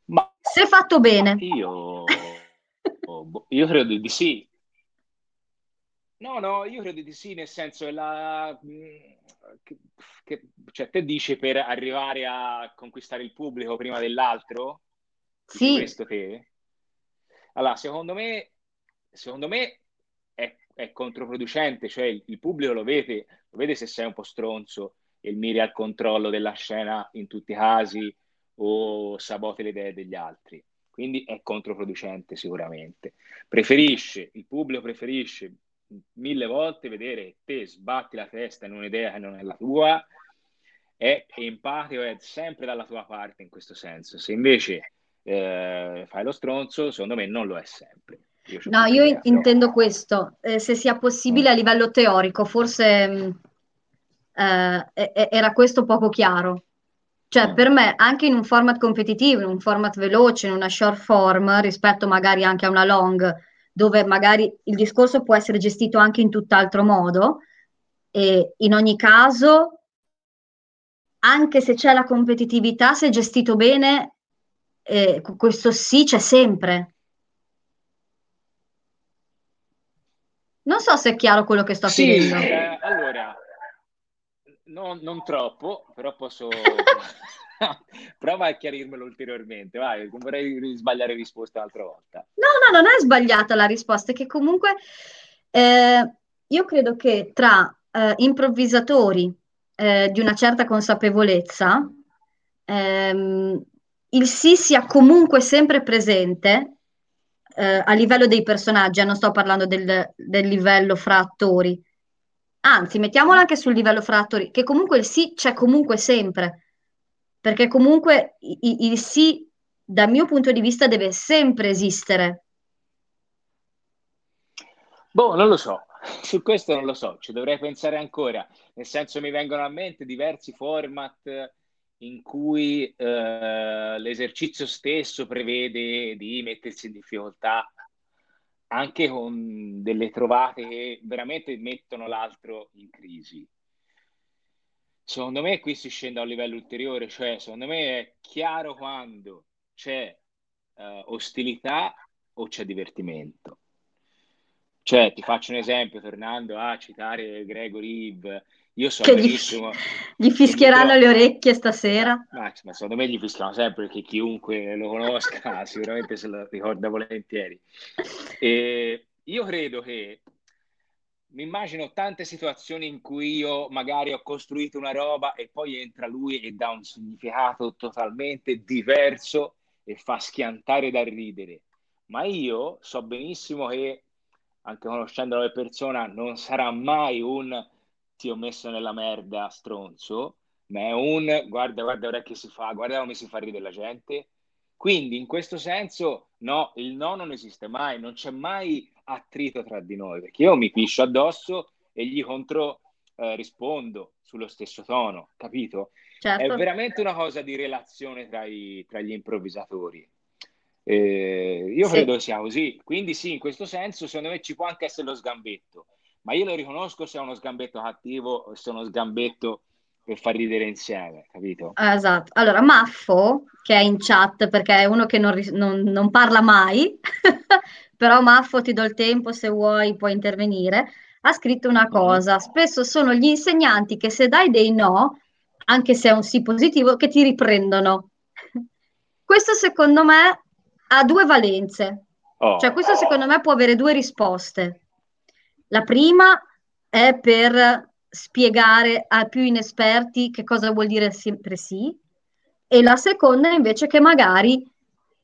Ma se fatto bene. Io, boh, io credo di sì. No, no, io credo di sì, nel senso che la... Che, che, cioè, te dici per arrivare a conquistare il pubblico prima dell'altro? Sì. Questo te? Allora, secondo me, secondo me è controproducente, cioè il, il, pubblico lo vede, lo vede se sei un po' stronzo e miri al controllo della scena in tutti i casi o saboti le idee degli altri. Quindi è controproducente sicuramente. Preferisce, il pubblico preferisce mille volte vedere te sbatti la testa in un'idea che non è la tua, è empatico, è sempre dalla tua parte in questo senso. Se invece eh, fai lo stronzo, secondo me non lo è sempre. Io no, io idea, intendo però... questo, eh, se sia possibile a livello teorico, forse mh, mm, eh, era questo poco chiaro. Cioè, mm. per me, anche in un format competitivo, in un format veloce, in una short form, rispetto magari anche a una long, dove magari il discorso può essere gestito anche in tutt'altro modo, e in ogni caso, anche se c'è la competitività, se gestito bene, eh, questo sì c'è sempre. Non so se è chiaro quello che sto sì, chiedendo. Eh, allora, no, non troppo, però posso... Prova a chiarirmelo ulteriormente, vai, vorrei sbagliare risposta un'altra volta. No, no, non è sbagliata la risposta, è che comunque eh, io credo che tra eh, improvvisatori eh, di una certa consapevolezza ehm, il sì sia comunque sempre presente eh, a livello dei personaggi, eh, non sto parlando del, del livello fra attori. Anzi, mettiamolo anche sul livello fra attori, che comunque il sì c'è comunque sempre, perché comunque il, sì, dal mio punto di vista, deve sempre esistere. Boh, non lo so, su questo non lo so, ci dovrei pensare ancora, nel senso mi vengono a mente diversi format in cui eh, l'esercizio stesso prevede di mettersi in difficoltà anche con delle trovate che veramente mettono l'altro in crisi. Secondo me qui si scende a un livello ulteriore, cioè secondo me è chiaro quando c'è eh, ostilità o c'è divertimento. Cioè, ti faccio un esempio, tornando a citare Gregory Eve, io so che gli, benissimo... gli fischieranno che- le orecchie stasera. Ma, ma secondo me gli fischiano sempre perché chiunque lo conosca sicuramente se lo ricorda volentieri. E io credo che mi immagino tante situazioni in cui io magari ho costruito una roba e poi entra lui e dà un significato totalmente diverso e fa schiantare da ridere. Ma io so benissimo che, anche conoscendolo di persona, non sarà mai un ti ho messo nella merda stronzo, ma è un guarda, guarda ora che si fa, guarda come si fa ridere la gente. Quindi in questo senso, no, il no non esiste mai, non c'è mai attrito tra di noi, perché io mi piscio addosso e gli contro eh, rispondo sullo stesso tono, capito? È Certo. veramente una cosa di relazione tra, i- tra gli improvvisatori. Eh, io Sì. credo sia così. Quindi sì, in questo senso, secondo me ci può anche essere lo sgambetto, ma io lo riconosco se è uno sgambetto cattivo o se è uno sgambetto per far ridere insieme, capito? Esatto. Allora, Maffo, che è in chat perché è uno che non, non- non parla mai, però Maffo ti do il tempo se vuoi, puoi intervenire, ha scritto una cosa. Spesso sono gli insegnanti che se dai dei no, anche se è un sì positivo, che ti riprendono. Questo secondo me ha due valenze. Oh, Cioè, questo secondo me può avere due risposte. La prima è per spiegare ai più inesperti che cosa vuol dire sempre sì, e la seconda invece che magari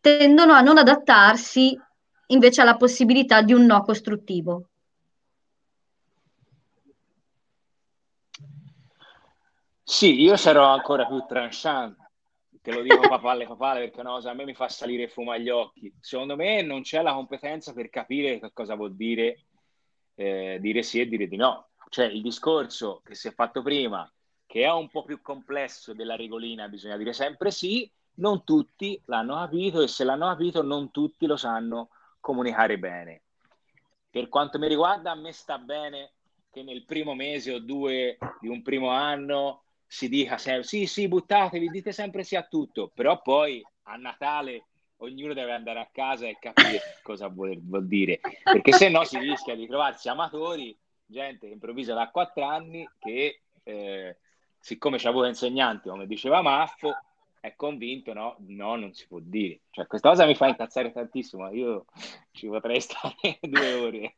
tendono a non adattarsi invece alla possibilità di un no costruttivo. Sì, io sarò ancora più tranchant, te lo dico papale papale perché una cosa a me mi fa salire fumo agli occhi. Secondo me non c'è la competenza per capire che cosa vuol dire eh, dire sì e dire di no. Cioè il discorso che si è fatto prima, che è un po' più complesso della regolina, bisogna dire sempre sì, non tutti l'hanno capito e se l'hanno capito non tutti lo sanno comunicare bene. Per quanto mi riguarda, a me sta bene che nel primo mese o due di un primo anno si dica sempre sì, sì, buttatevi, dite sempre sì a tutto, però poi a Natale ognuno deve andare a casa e capire cosa vuol, vuol dire, perché se no si rischia di trovarsi amatori, gente che improvvisa da quattro anni che eh, siccome c'è avuto insegnanti, come diceva Maffo, è convinto, no, no, non si può dire. Cioè, questa cosa mi fa incazzare tantissimo, io ci potrei stare due ore.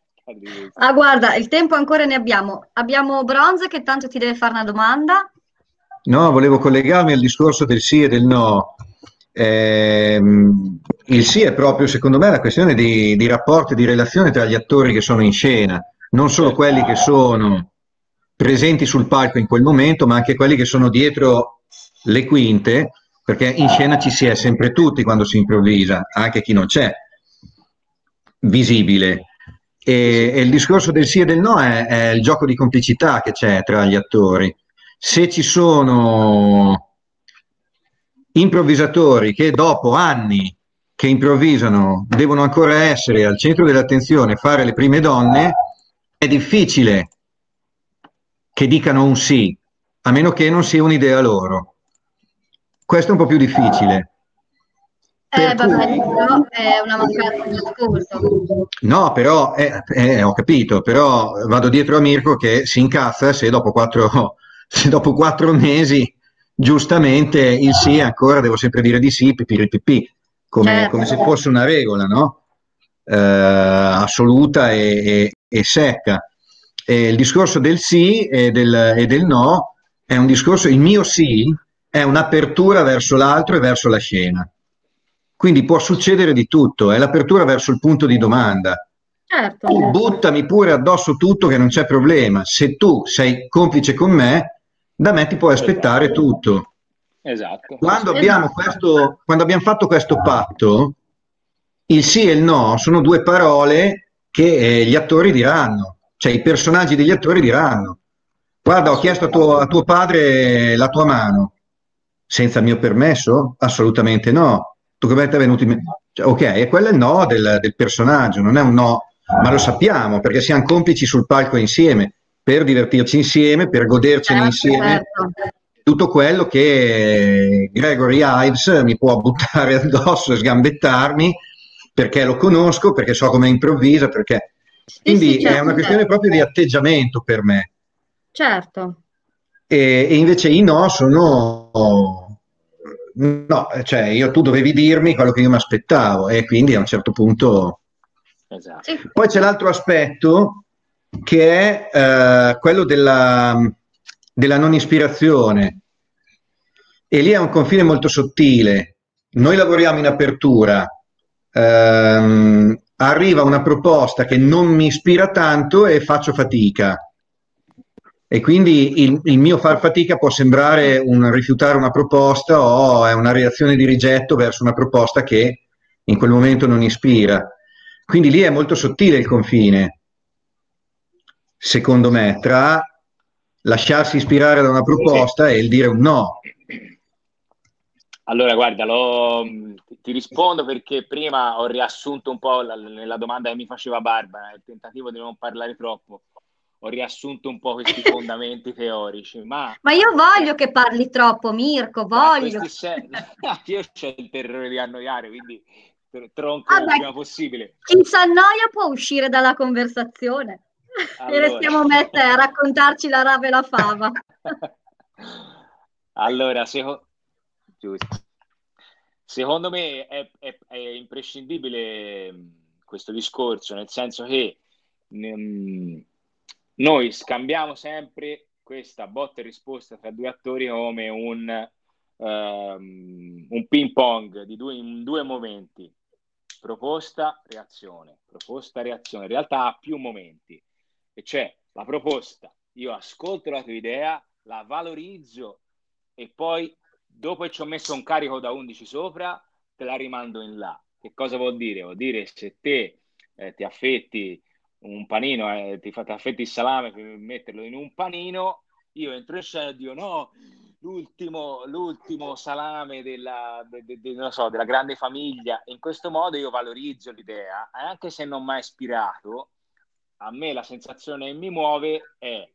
Ah, guarda, il tempo ancora ne abbiamo. Abbiamo Bronze che tanto ti deve fare una domanda. No, volevo collegarmi al discorso del sì e del no. Ehm, il sì è proprio, secondo me, la questione di, di rapporto e di relazione tra gli attori che sono in scena, non solo quelli che sono presenti sul palco in quel momento, ma anche quelli che sono dietro le quinte, perché in scena ci si è sempre tutti quando si improvvisa, anche chi non c'è, visibile. E, e il discorso del sì e del no è, è il gioco di complicità che c'è tra gli attori. Se ci sono improvvisatori che dopo anni che improvvisano devono ancora essere al centro dell'attenzione, fare le prime donne, è difficile che dicano un sì, a meno che non sia un'idea loro. Questo è un po' più difficile. Eh, vabbè, cui- però è una mancanza di ascolto. No, però eh, eh, ho capito, però vado dietro a Mirko che si incazza se dopo quattro, se dopo quattro mesi giustamente il sì ancora devo sempre dire di sì, pipì, come, Certo. come se fosse una regola, no? Eh, assoluta e, e- e secca. E il discorso del sì e del, e del no è un discorso, il mio sì è un'apertura verso l'altro e verso la scena. Quindi può succedere di tutto, è l'apertura verso il punto di domanda. Certo. Tu buttami pure addosso tutto che non c'è problema. Se tu sei complice con me, da me ti puoi aspettare tutto. Esatto. Quando abbiamo, questo, quando abbiamo fatto questo patto, il sì e il no sono due parole che eh, gli attori diranno, cioè i personaggi degli attori diranno. Guarda, ho chiesto a tuo, a tuo padre la tua mano, senza il mio permesso? Assolutamente no. Tu come ti è venuto in mente? Cioè, ok, e quello è il no del, del personaggio, non è un no, ma lo sappiamo perché siamo complici sul palco insieme, per divertirci insieme, per godercene Certo, insieme certo. tutto quello che Gregory Ives mi può buttare addosso e sgambettarmi perché lo conosco, perché so come improvvisa, perché... Sì, Quindi sì, certo, è una questione certo. proprio di atteggiamento per me. Certo. E, e invece i no sono no, cioè io tu dovevi dirmi quello che io mi aspettavo e quindi a un certo punto... Esatto. Poi c'è l'altro aspetto che è eh, quello della, della non ispirazione e lì è un confine molto sottile. Noi lavoriamo in apertura, ehm, arriva una proposta che non mi ispira tanto e faccio fatica. E quindi il, il, mio far fatica può sembrare un rifiutare una proposta o è una reazione di rigetto verso una proposta che in quel momento non ispira. Quindi lì è molto sottile il confine, secondo me, tra lasciarsi ispirare da una proposta e il dire un no. Allora, guarda, lo, ti rispondo perché prima ho riassunto un po' la, nella domanda che mi faceva Barbara, il tentativo di non parlare troppo ho riassunto un po' questi fondamenti teorici. Ma, ma io voglio che parli troppo, Mirko, voglio. Se... io ho il terrore di annoiare, quindi tronco ah, il prima possibile. Chi si annoia può uscire dalla conversazione allora. e restiamo a me a raccontarci la rave e la fava. allora, seco... secondo me è, è, è imprescindibile questo discorso, nel senso che... Mh, noi scambiamo sempre questa botta e risposta tra due attori come un, um, un ping pong di due, in due momenti, proposta, reazione, proposta, reazione. In realtà ha più momenti, e cioè la proposta, io ascolto la tua idea, la valorizzo e poi dopo che ci ho messo un carico da 11 sopra, te la rimando in là. Che cosa vuol dire? Vuol dire se te eh, ti affetti un panino, eh, ti fate affetti il salame per metterlo in un panino, io entro in scena e dico no, l'ultimo, l'ultimo salame della, de, de, de, so, della, grande famiglia. In questo modo io valorizzo l'idea, anche se non ha ispirato, a me la sensazione che mi muove è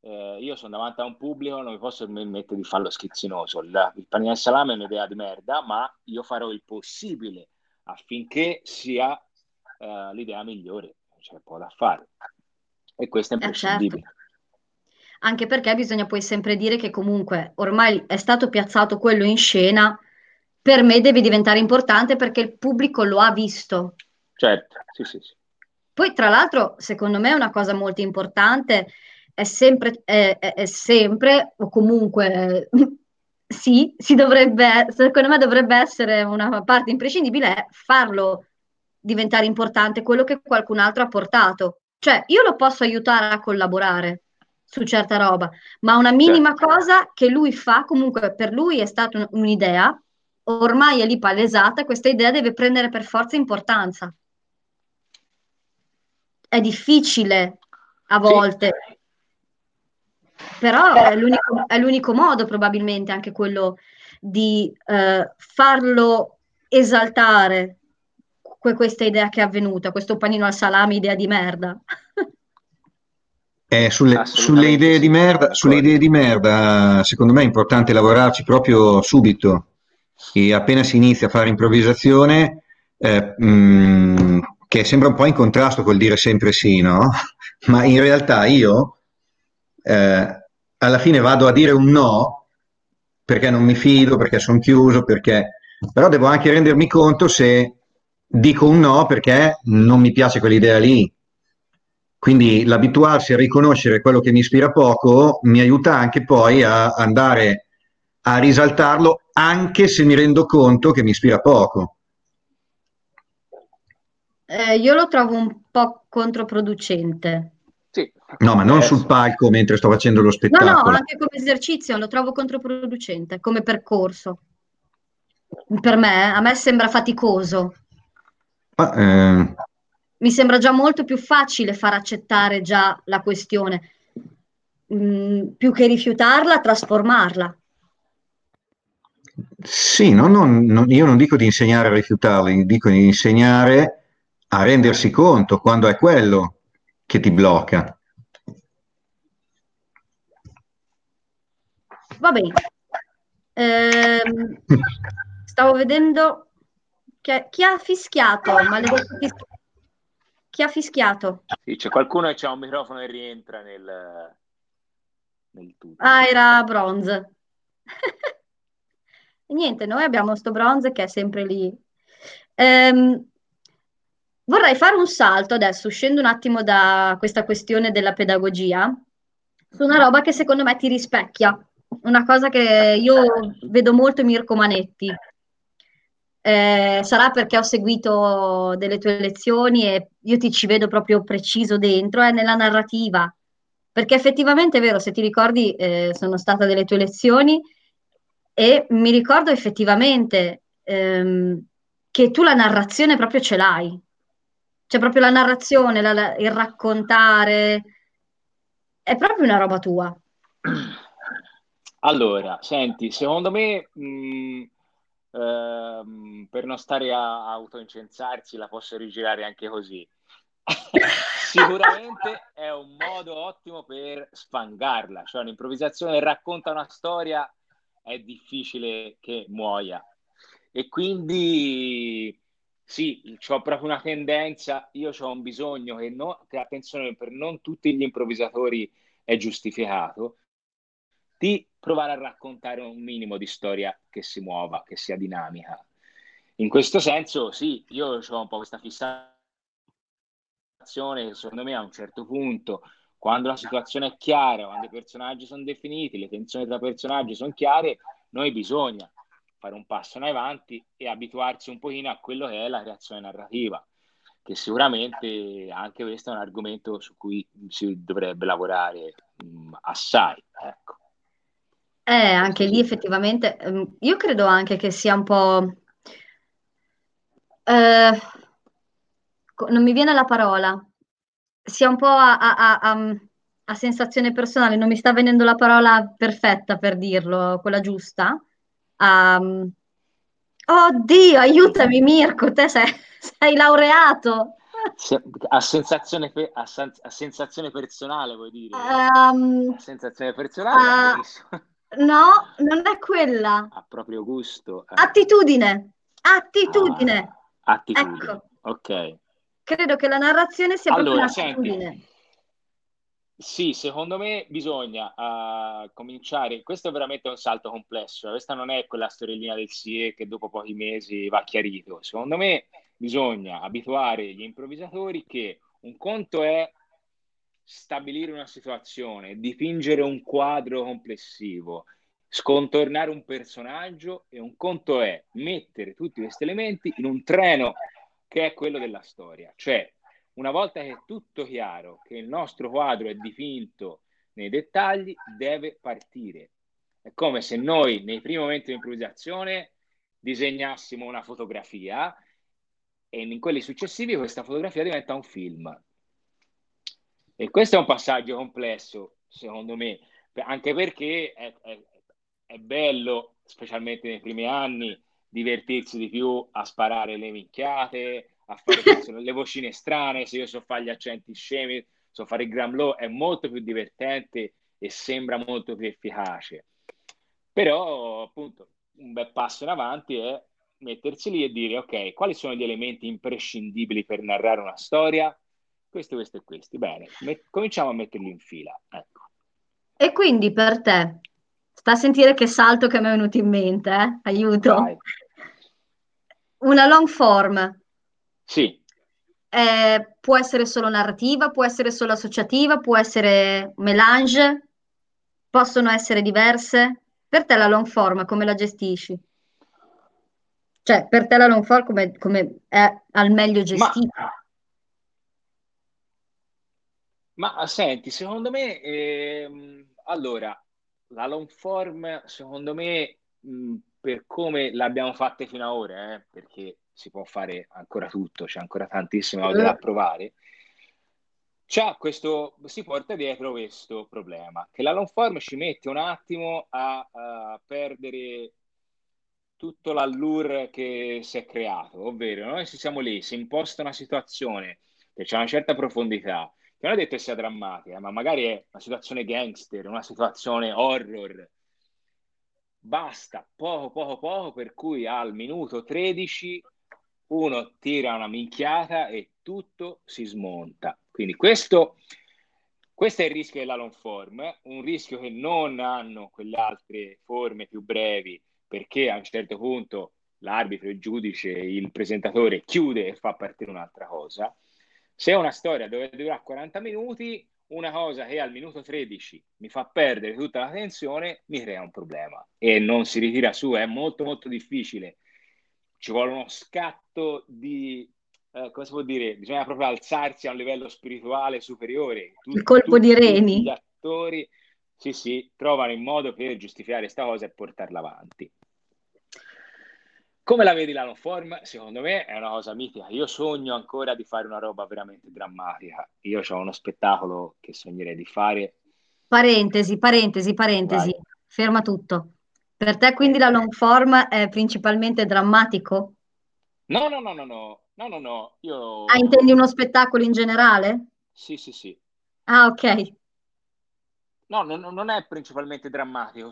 eh, io sono davanti a un pubblico, non mi posso permettere di farlo schizzinoso. Il, il panino al salame è un'idea di merda, ma io farò il possibile affinché sia eh, l'idea migliore c'è poco da fare. E questo è imprescindibile. Eh certo. Anche perché bisogna poi sempre dire che comunque ormai è stato piazzato quello in scena, per me deve diventare importante perché il pubblico lo ha visto. Certo, sì, sì, sì. Poi tra l'altro, secondo me una cosa molto importante è sempre, è, è, è sempre o comunque sì, si dovrebbe, secondo me dovrebbe essere una parte imprescindibile farlo diventare importante quello che qualcun altro ha portato. Cioè, io lo posso aiutare a collaborare su certa roba, ma una minima certo. cosa che lui fa, comunque per lui è stata un'idea, ormai è lì palesata, questa idea deve prendere per forza importanza. È difficile a volte, sì. però è l'unico, è l'unico, modo probabilmente anche quello di eh, farlo esaltare questa idea che è avvenuta, questo panino al salami, idea di merda. Eh, sulle, sulle, idee di merda, sulle idee di merda, secondo me è importante lavorarci proprio subito. E appena si inizia a fare improvvisazione, eh, mh, mm, che sembra un po' in contrasto col dire sempre sì, no? Ma in realtà io eh, alla fine vado a dire un no perché non mi fido, perché sono chiuso, perché... però devo anche rendermi conto se dico un no perché non mi piace quell'idea lì. Quindi l'abituarsi a riconoscere quello che mi ispira poco mi aiuta anche poi a andare a risaltarlo anche se mi rendo conto che mi ispira poco. Eh, io lo trovo un po' controproducente. Sì. No, ma non sul palco mentre sto facendo lo spettacolo. No, no, anche come esercizio lo trovo controproducente, come percorso. Per me, a me sembra faticoso. Ah, eh... Mi sembra già molto più facile far accettare già la questione, mm, più che rifiutarla, trasformarla. Sì, no, no, no, io non dico di insegnare a rifiutarli, dico di insegnare a rendersi conto quando è quello che ti blocca. Va bene. Eh, stavo vedendo chi, chi ha fischiato? Maledetto fischiato. Chi ha fischiato? Sì, c'è qualcuno che ha un microfono e rientra nel, nel tutto. Ah, era bronze. Niente, noi abbiamo sto bronze che è sempre lì. Ehm, vorrei fare un salto adesso, uscendo un attimo da questa questione della pedagogia, su una roba che secondo me ti rispecchia, una cosa che io vedo molto Mirko Manetti. Eh, sarà perché ho seguito delle tue lezioni e io ti ci vedo proprio preciso dentro, è nella narrativa. Perché effettivamente è vero, se ti ricordi, eh, sono stata delle tue lezioni e mi ricordo effettivamente ehm, che tu la narrazione proprio ce l'hai. C'è proprio la narrazione, la, la, il raccontare, è proprio una roba tua. Allora, senti, secondo me, mh, ehm, per non stare a, autoincensarsi, la posso rigirare anche così. Sicuramente è un modo ottimo per sfangarla, cioè un'improvvisazione che racconta una storia è difficile che muoia. E quindi sì, ho proprio una tendenza, io ho un bisogno che, no, che attenzione, per non tutti gli improvvisatori è giustificato, di provare a raccontare un minimo di storia che si muova, che sia dinamica. In questo senso, sì, io ho un po' questa fissazione secondo me a un certo punto, quando la situazione è chiara, quando i personaggi sono definiti, le tensioni tra personaggi sono chiare, noi bisogna fare un passo in avanti e abituarsi un pochino a quello che è la creazione narrativa, che sicuramente anche questo è un argomento su cui si dovrebbe lavorare mh, mm, assai. Ecco. Eh, anche lì effettivamente, ehm, io credo anche che sia un po'... Eh, non mi viene la parola, sia un po' a, a, a, a, sensazione personale, non mi sta venendo la parola perfetta per dirlo, quella giusta. Um, oddio, aiutami Mirko, te sei, sei laureato. A sensazione, a, a sensazione personale, vuoi dire? Um, a sensazione personale? Uh, no, non è quella. A proprio gusto. Eh. Attitudine. Attitudine. Ah, attitudine. Ecco. Ok. Credo che la narrazione sia allora, proprio un'attitudine. Senti, sì, secondo me bisogna uh, cominciare. Questo è veramente un salto complesso. Questa non è quella storiellina del SIE che dopo pochi mesi va chiarito. Secondo me bisogna abituare gli improvvisatori che un conto è stabilire una situazione, dipingere un quadro complessivo, scontornare un personaggio e un conto è mettere tutti questi elementi in un treno che è quello della storia. Cioè, una volta che è tutto chiaro, che il nostro quadro è dipinto nei dettagli, deve partire. È come se noi nei primi momenti di improvvisazione disegnassimo una fotografia e in quelli successivi questa fotografia diventa un film. E questo è un passaggio complesso, secondo me, anche perché è, è, è bello, specialmente nei primi anni, divertirsi di più a sparare le minchiate, a fare le vocine strane, se io so fare gli accenti scemi, so fare il gramlow, è molto più divertente e sembra molto più efficace. Però, appunto, un bel passo in avanti è mettersi lì e dire, ok, quali sono gli elementi imprescindibili per narrare una storia? Questi, questi e questi. Bene, met- cominciamo a metterli in fila. Ecco. E quindi per te, sta a sentire che salto che mi è venuto in mente, eh? aiuto. Vai. Una long form sì. Eh, può essere solo narrativa, può essere solo associativa, può essere melange, possono essere diverse. Per te la long form come la gestisci? Cioè, per te la long form come, come è al meglio gestita? Ma, ma senti, secondo me, ehm, allora, la long form, secondo me, mh, per come l'abbiamo fatta fino ad ora, eh, perché si può fare ancora tutto, c'è ancora tantissime cose da provare. C'è questo, si porta dietro questo problema, che la long form ci mette un attimo a, a perdere tutto l'allure che si è creato, ovvero noi se siamo lì, si imposta una situazione che c'è una certa profondità, che non è detto che sia drammatica, ma magari è una situazione gangster, una situazione horror, basta poco poco poco per cui al minuto 13 uno tira una minchiata e tutto si smonta. Quindi questo Questo è il rischio della long form, un rischio che non hanno quelle altre forme più brevi, perché a un certo punto l'arbitro, il giudice, il presentatore chiude e fa partire un'altra cosa. Se è una storia dove dura 40 minuti, una cosa che al minuto 13 mi fa perdere tutta la tensione, mi crea un problema e non si ritira su, è molto molto difficile. Ci vuole uno scatto di, eh, come si può dire, bisogna proprio alzarsi a un livello spirituale superiore. Tutti, Il colpo di reni. Gli attori, sì sì, trovano il modo per giustificare questa cosa e portarla avanti. Come la vedi la long form? Secondo me è una cosa mitica. Io sogno ancora di fare una roba veramente drammatica. Io ho uno spettacolo che sognerei di fare. Parentesi, parentesi, parentesi. Vai. Ferma tutto. Per te quindi la long form è principalmente drammatico? No, no, no, no, no. No, no, no. Io... Ah, intendi uno spettacolo in generale? Sì, sì, sì. Ah, ok. No, non, non è principalmente drammatico.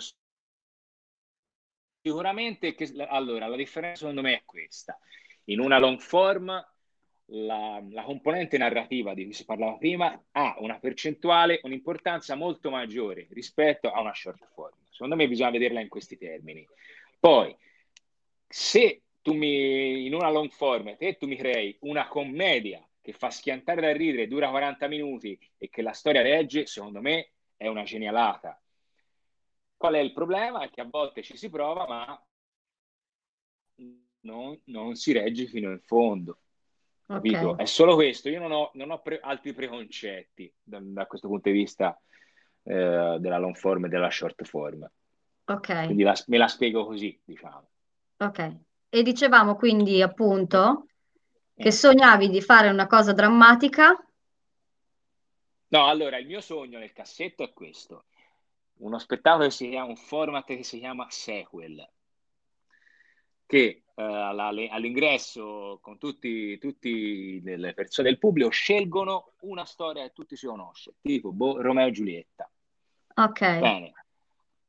Sicuramente che, allora, la differenza secondo me è questa. In una long form la, la, componente narrativa di cui si parlava prima ha una percentuale, un'importanza molto maggiore rispetto a una short form. Secondo me bisogna vederla in questi termini. Poi, se tu mi, in una long form, te tu mi crei una commedia che fa schiantare da ridere, dura 40 minuti e che la storia regge, secondo me è una genialata. Qual è il problema? È che a volte ci si prova, ma non, non si regge fino in fondo. Okay. È solo questo. Io non ho, non ho pre- altri preconcetti da, da, questo punto di vista eh, della long form e della short form. Ok. Quindi la, me la spiego così, diciamo. Ok. E dicevamo quindi appunto che sognavi di fare una cosa drammatica. No, allora il mio sogno nel cassetto è questo uno spettacolo che si chiama, un format che si chiama Sequel, che uh, all'ingresso con tutte le persone del pubblico scelgono una storia che tutti si conoscono, tipo boh, Romeo e Giulietta. Ok. Bene.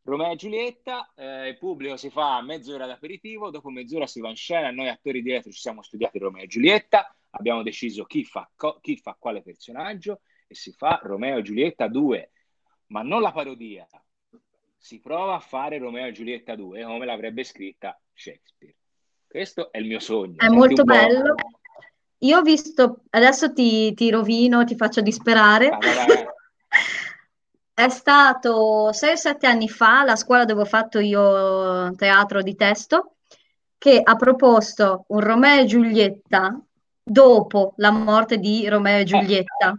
Romeo e Giulietta, eh, il pubblico si fa mezz'ora d'aperitivo, dopo mezz'ora si va in scena, noi attori dietro ci siamo studiati Romeo e Giulietta, abbiamo deciso chi fa, co- chi fa quale personaggio e si fa Romeo e Giulietta 2 ma non la parodia. Si prova a fare Romeo e Giulietta 2 come l'avrebbe scritta Shakespeare. Questo è il mio sogno. È molto bello. Io ho visto, adesso ti, ti rovino, ti faccio disperare. Ah, è stato 6-7 anni fa, la scuola dove ho fatto io teatro di testo, che ha proposto un Romeo e Giulietta dopo la morte di Romeo e Giulietta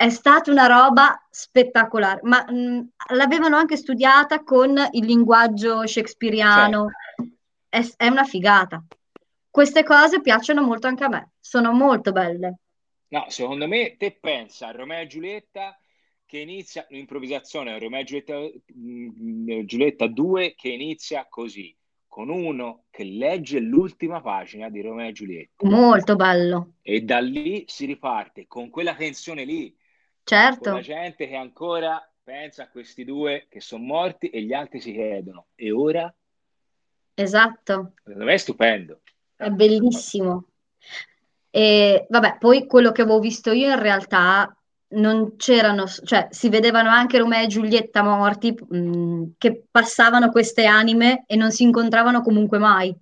è stata una roba spettacolare, ma mh, l'avevano anche studiata con il linguaggio shakespeariano. Certo. È, è, una figata. Queste cose piacciono molto anche a me, sono molto belle. No, secondo me, te pensa a Romeo e Giulietta che inizia l'improvvisazione, Romeo e Giulietta, mh, Giulietta 2 che inizia così, con uno che legge l'ultima pagina di Romeo e Giulietta. Molto bello. E da lì si riparte con quella tensione lì Certo. la gente che ancora pensa a questi due che sono morti e gli altri si chiedono, e ora? Esatto. Secondo me è stupendo. È bellissimo. E vabbè, poi quello che avevo visto io in realtà non c'erano, cioè si vedevano anche Romeo e Giulietta morti mh, mm, che passavano queste anime e non si incontravano comunque mai.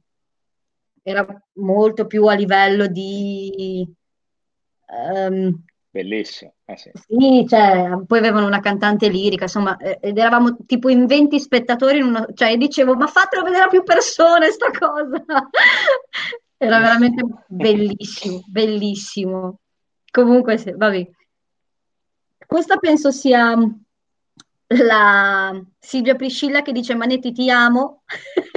Era molto più a livello di um, Bellissimo. Eh sì. sì, cioè, poi avevano una cantante lirica, insomma, eh, ed eravamo tipo in 20 spettatori, in uno, cioè dicevo, ma fatelo vedere a più persone sta cosa. Era veramente bellissimo, bellissimo. Comunque, sì, vabbè. Questa penso sia la Silvia Priscilla che dice Manetti ti amo.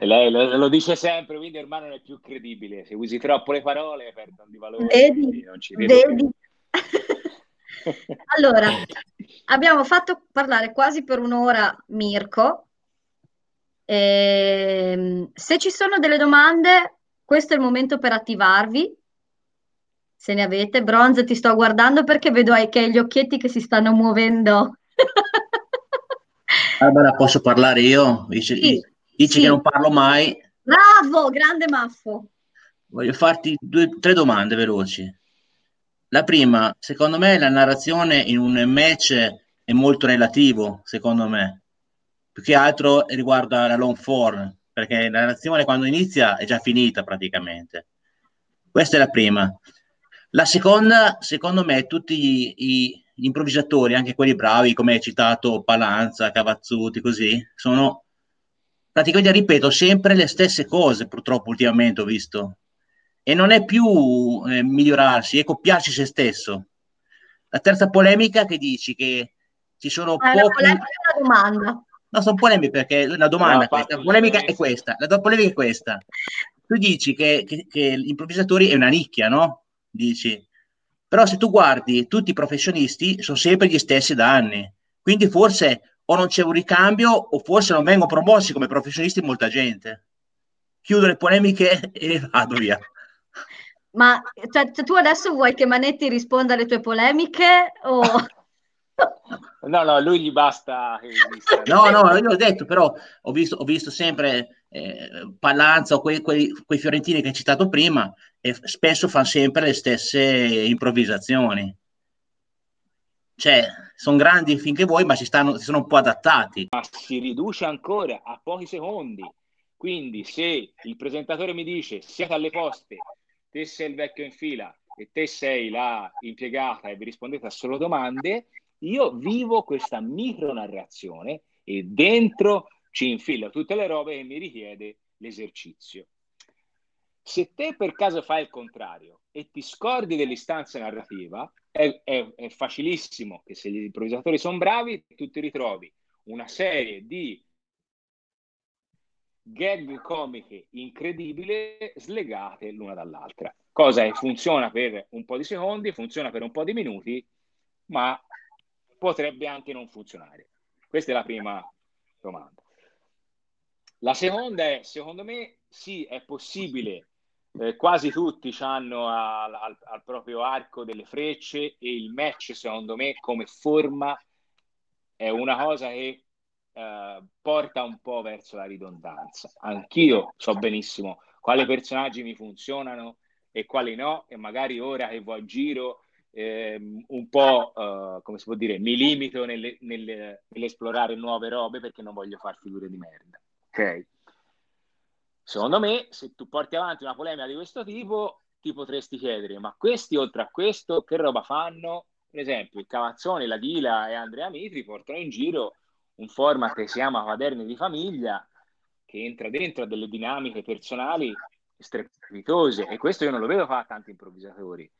E lei lo, lo, dice sempre, quindi ormai non è più credibile. Se usi troppo le parole perdono di valore. Vedi, non ci vedi. allora, abbiamo fatto parlare quasi per un'ora Mirko. Ehm, se ci sono delle domande, questo è il momento per attivarvi. Se ne avete, Bronze, ti sto guardando perché vedo che hai gli occhietti che si stanno muovendo. Allora posso parlare io? Dice, sì. Dici sì. che non parlo mai. Bravo, grande Maffo. Voglio farti due, tre domande veloci. La prima, secondo me, la narrazione in un match è molto relativo, secondo me. Più che altro riguarda la long form, perché la narrazione quando inizia è già finita praticamente. Questa è la prima. La seconda, secondo me, tutti gli improvvisatori, anche quelli bravi, come hai citato Palanza, Cavazzuti, così, sono praticamente, ripeto, sempre le stesse cose, purtroppo ultimamente ho visto. E non è più eh, migliorarsi, è copiarsi se stesso. La terza polemica che dici che ci sono ah, pochi... La domanda. No, sono polemiche perché la domanda no, questa, la polemica è questa. La polemica è questa. Tu dici che, che, che gli improvvisatori è una nicchia, no? Dici. Però se tu guardi, tutti i professionisti sono sempre gli stessi da anni. Quindi forse o non c'è un ricambio o forse non vengono promossi come professionisti molta gente. Chiudo le polemiche e vado via. Ma cioè, tu adesso vuoi che Manetti risponda alle tue polemiche o... No, no, lui gli basta. No, no, io ho detto, però ho visto, ho visto sempre eh, Pallanza o quei, quei, quei, fiorentini che hai citato prima e spesso fanno sempre le stesse improvvisazioni. Cioè, sono grandi finché vuoi, ma si, stanno, si sono un po' adattati. Ma si riduce ancora a pochi secondi. Quindi se il presentatore mi dice siete alle poste, te sei il vecchio in fila e te sei la impiegata e vi rispondete a solo domande, io vivo questa micronarrazione e dentro ci infilo tutte le robe che mi richiede l'esercizio. Se te per caso fai il contrario e ti scordi dell'istanza narrativa, è, è, è facilissimo che se gli improvvisatori sono bravi, tu ti ritrovi una serie di gag comiche incredibili slegate l'una dall'altra. Cosa che funziona per un po' di secondi, funziona per un po' di minuti, ma potrebbe anche non funzionare. Questa è la prima domanda. La seconda è, secondo me, sì, è possibile, eh, quasi tutti hanno al, al, al, proprio arco delle frecce e il match, secondo me, come forma è una cosa che eh, porta un po' verso la ridondanza. Anch'io so benissimo quali personaggi mi funzionano e quali no, e magari ora che vo a giro eh, un po', uh, come si può dire, mi limito nelle, nelle, nell'esplorare nuove robe perché non voglio far figure di merda. Ok? Secondo me, se tu porti avanti una polemica di questo tipo, ti potresti chiedere, ma questi oltre a questo che roba fanno? Per esempio, il Cavazzone, la Dila e Andrea Mitri portano in giro un format che si chiama Quaderni di famiglia, che entra dentro a delle dinamiche personali strepitose e questo io non lo vedo fare a tanti improvvisatori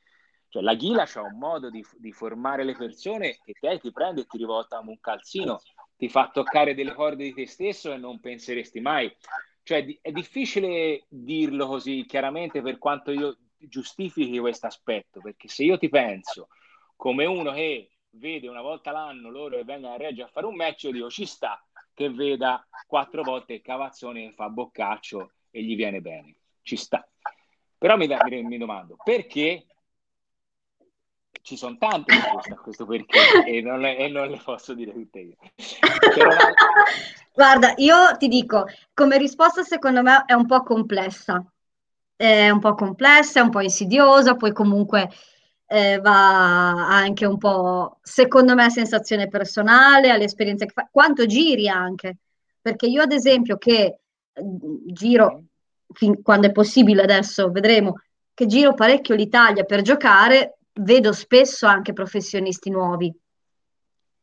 cioè, la ghila ha un modo di, di, formare le persone che te ti prende e ti rivolta un calzino, ti fa toccare delle corde di te stesso e non penseresti mai. Cioè, è difficile dirlo così chiaramente per quanto io giustifichi questo aspetto, perché se io ti penso come uno che vede una volta l'anno loro che vengono a Reggio a fare un match, io dico ci sta che veda quattro volte il cavazzone che fa boccaccio e gli viene bene, ci sta. Però mi, mi, mi domando, perché ci sono tante risposte a questo perché e non, le, e non le posso dire tutte io. Guarda, io ti dico, come risposta secondo me è un po' complessa, è un po' complessa, è un po' insidiosa, poi comunque eh, va anche un po', secondo me, a sensazione personale, all'esperienza che fa, quanto giri anche, perché io ad esempio che giro, fin, quando è possibile adesso, vedremo, che giro parecchio l'Italia per giocare, vedo spesso anche professionisti nuovi.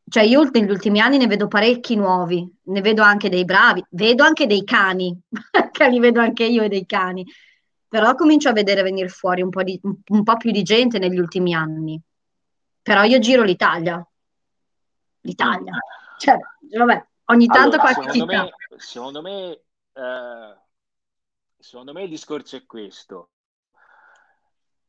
Cioè io negli ultimi anni ne vedo parecchi nuovi, ne vedo anche dei bravi, vedo anche dei cani, che li vedo anche io e dei cani, però comincio a vedere venire fuori un po', di, un, po' più di gente negli ultimi anni. Però io giro l'Italia, l'Italia, cioè, vabbè, ogni tanto allora, qualche secondo me, secondo me, eh, secondo me il discorso è questo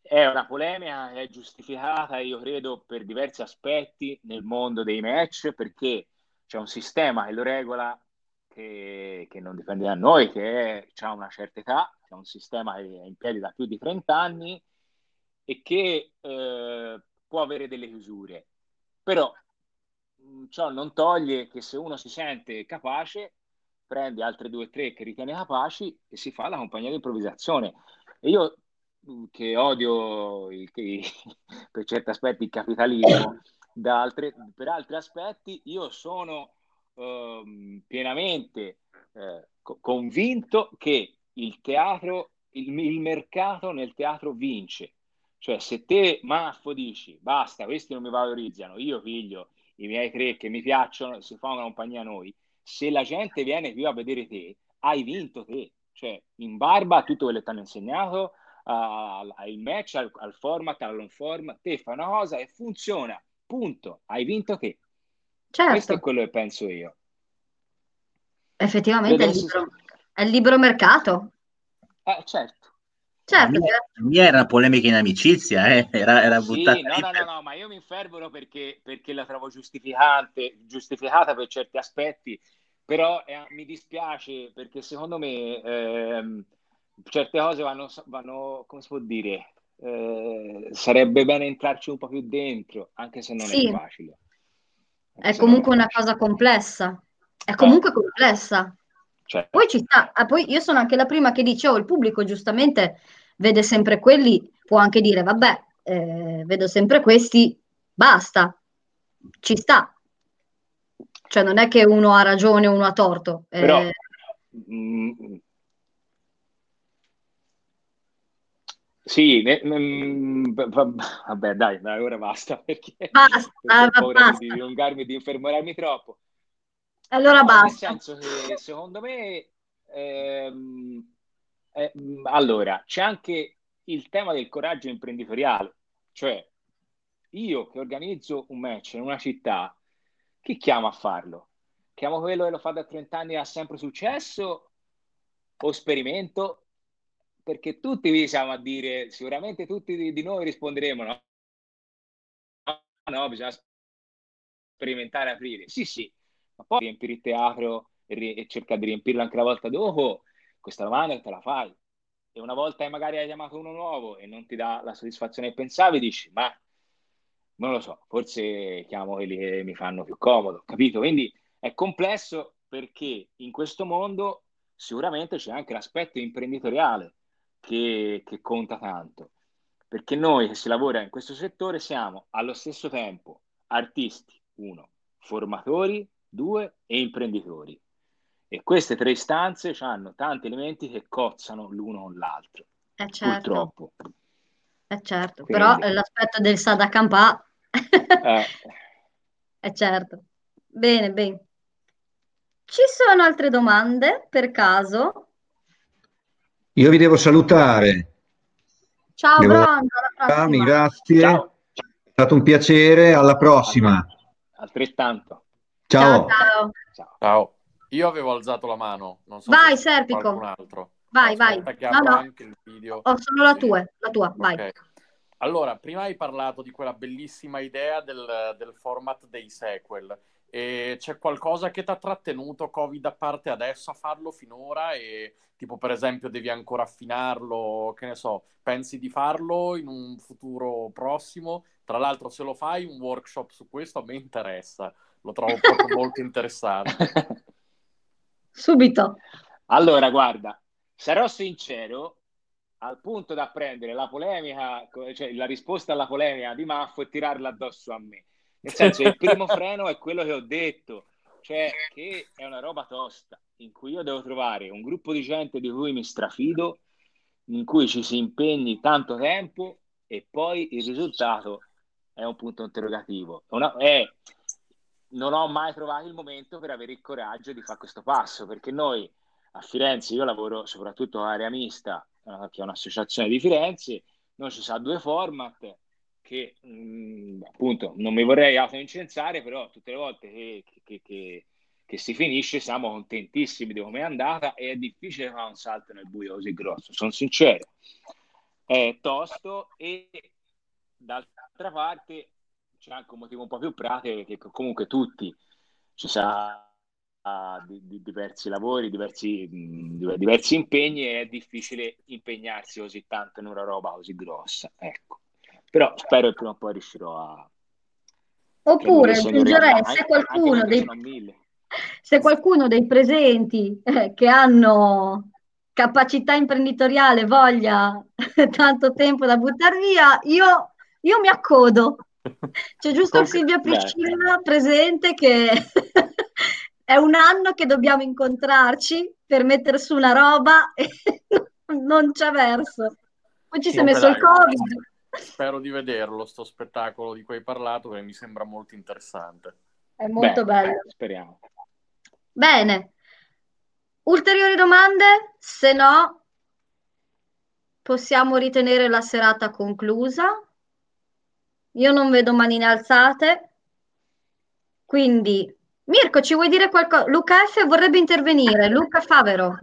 è una polemica che è giustificata, io credo, per diversi aspetti nel mondo dei match, perché c'è un sistema che lo regola che, che non dipende da noi, che ha una certa età, c'è un sistema che è in piedi da più di 30 anni e che eh, può avere delle chiusure. Però mm, ciò non toglie che se uno si sente capace, prende altre due o tre che ritiene capaci e si fa la compagnia di improvvisazione. E io che odio il, il, per certi aspetti il capitalismo, altre, per altri aspetti io sono eh, pienamente eh, convinto che il teatro, il, il mercato nel teatro vince. Cioè, se te, Maffo, dici basta, questi non mi valorizzano, io figlio i miei tre che mi piacciono, si fa una compagnia a noi, se la gente viene qui a vedere te, hai vinto te. Cioè, in barba a tutto quello che ti hanno insegnato, al uh, match, al, al format, al long form, te fai una cosa e funziona, punto, hai vinto te. Certo. Questo è quello che penso io. Effettivamente è il, libero, è il libero mercato. Eh, certo. Certo, la mia, era polemica in amicizia, eh? era, era sì, buttata no, no, no, no, ma io mi infervoro perché, perché la trovo giustificante, giustificata per certi aspetti, però eh, mi dispiace perché secondo me eh, certe cose vanno, vanno, come si può dire, eh, sarebbe bene entrarci un po' più dentro, anche se non sì. è facile. Anche è comunque è una cosa complessa, è comunque complessa. Cioè. Poi ci sta, ah, poi io sono anche la prima che dice, oh, il pubblico giustamente vede sempre quelli, può anche dire, vabbè, eh, vedo sempre questi, basta, ci sta. Cioè non è che uno ha ragione, uno ha torto. Eh. Però, mm, sì, ne, ne, vabbè dai, dai, ora basta perché basta, ho paura basta. di dilungarmi, di infermorarmi troppo. Allora no, basta. Nel senso che secondo me, ehm, eh, allora, c'è anche il tema del coraggio imprenditoriale, cioè io che organizzo un match in una città, chi chiama a farlo? Chiamo quello che lo fa da 30 anni e ha sempre successo o sperimento? Perché tutti vi siamo a dire, sicuramente tutti di, noi risponderemo no, no, bisogna sperimentare aprire. Sì, sì, ma poi riempire il teatro e, e cercare di riempirlo anche la volta dopo, questa domanda te la fai. E una volta magari hai chiamato uno nuovo e non ti dà la soddisfazione che pensavi, dici, ma non lo so, forse chiamo quelli che mi fanno più comodo, capito? Quindi è complesso perché in questo mondo sicuramente c'è anche l'aspetto imprenditoriale che, che conta tanto, perché noi che si lavora in questo settore siamo allo stesso tempo artisti, uno, formatori due e imprenditori. E queste tre istanze hanno tanti elementi che cozzano l'uno con l'altro. Eh certo. Purtroppo. Eh certo, Quindi... però l'aspetto del Sadacampà eh. è certo. Bene, bene. Ci sono altre domande per caso? Io vi devo salutare. Ciao devo... Brando, grazie. Ciao. È stato un piacere, alla prossima. Altrettanto. Ciao. Ciao. ciao. ciao. Io avevo alzato la mano, non so vai, se Serpico. qualcun altro. Vai, vai. No, no. Anche il video. Ho solo la tua, la tua, vai. Okay. Allora, prima hai parlato di quella bellissima idea del, del format dei sequel. E c'è qualcosa che ti ha trattenuto Covid a parte adesso a farlo finora e tipo per esempio devi ancora affinarlo, che ne so, pensi di farlo in un futuro prossimo? Tra l'altro se lo fai un workshop su questo a me interessa, lo trovo proprio molto interessante. Subito. Allora, guarda, sarò sincero, al punto da prendere la polemica, cioè la risposta alla polemica di Maffo e tirarla addosso a me. Nel senso, il primo freno è quello che ho detto, cioè che è una roba tosta, in cui io devo trovare un gruppo di gente di cui mi strafido, in cui ci si impegni tanto tempo e poi il risultato è un punto interrogativo. Una, è, non ho mai trovato il momento per avere il coraggio di fare questo passo, perché noi a Firenze, io lavoro soprattutto a Area Mista, eh, che è un'associazione di Firenze, noi ci sono due format che mh, mm, appunto non mi vorrei autoincensare, però tutte le volte che, che, che, che, si finisce siamo contentissimi di come è andata e è difficile fare un salto nel buio così grosso, sono sincero. È tosto e d'altra parte c'è anche un motivo un po' più pratico che comunque tutti ci sa di, di diversi lavori, diversi, mh, diversi impegni e è difficile impegnarsi così tanto in una roba così grossa. Ecco. Però spero che prima o poi riuscirò a... Oppure aggiungerei se qualcuno dei... Se qualcuno dei presenti eh, che hanno capacità imprenditoriale, voglia, tanto tempo da buttare via, io, io mi accodo. C'è giusto Con- Silvia. Priscilla presente che è un anno che dobbiamo incontrarci per mettere su una roba e non c'è verso. Poi ci si è messo il Covid. Spero di vederlo, sto spettacolo di cui hai parlato, che mi sembra molto interessante. È molto Beh, bello. Speriamo. Bene. Ulteriori domande? Se no, possiamo ritenere la serata conclusa. Io non vedo manine alzate. Quindi, Mirko, ci vuoi dire qualcosa? Luca F vorrebbe intervenire. Luca Favero.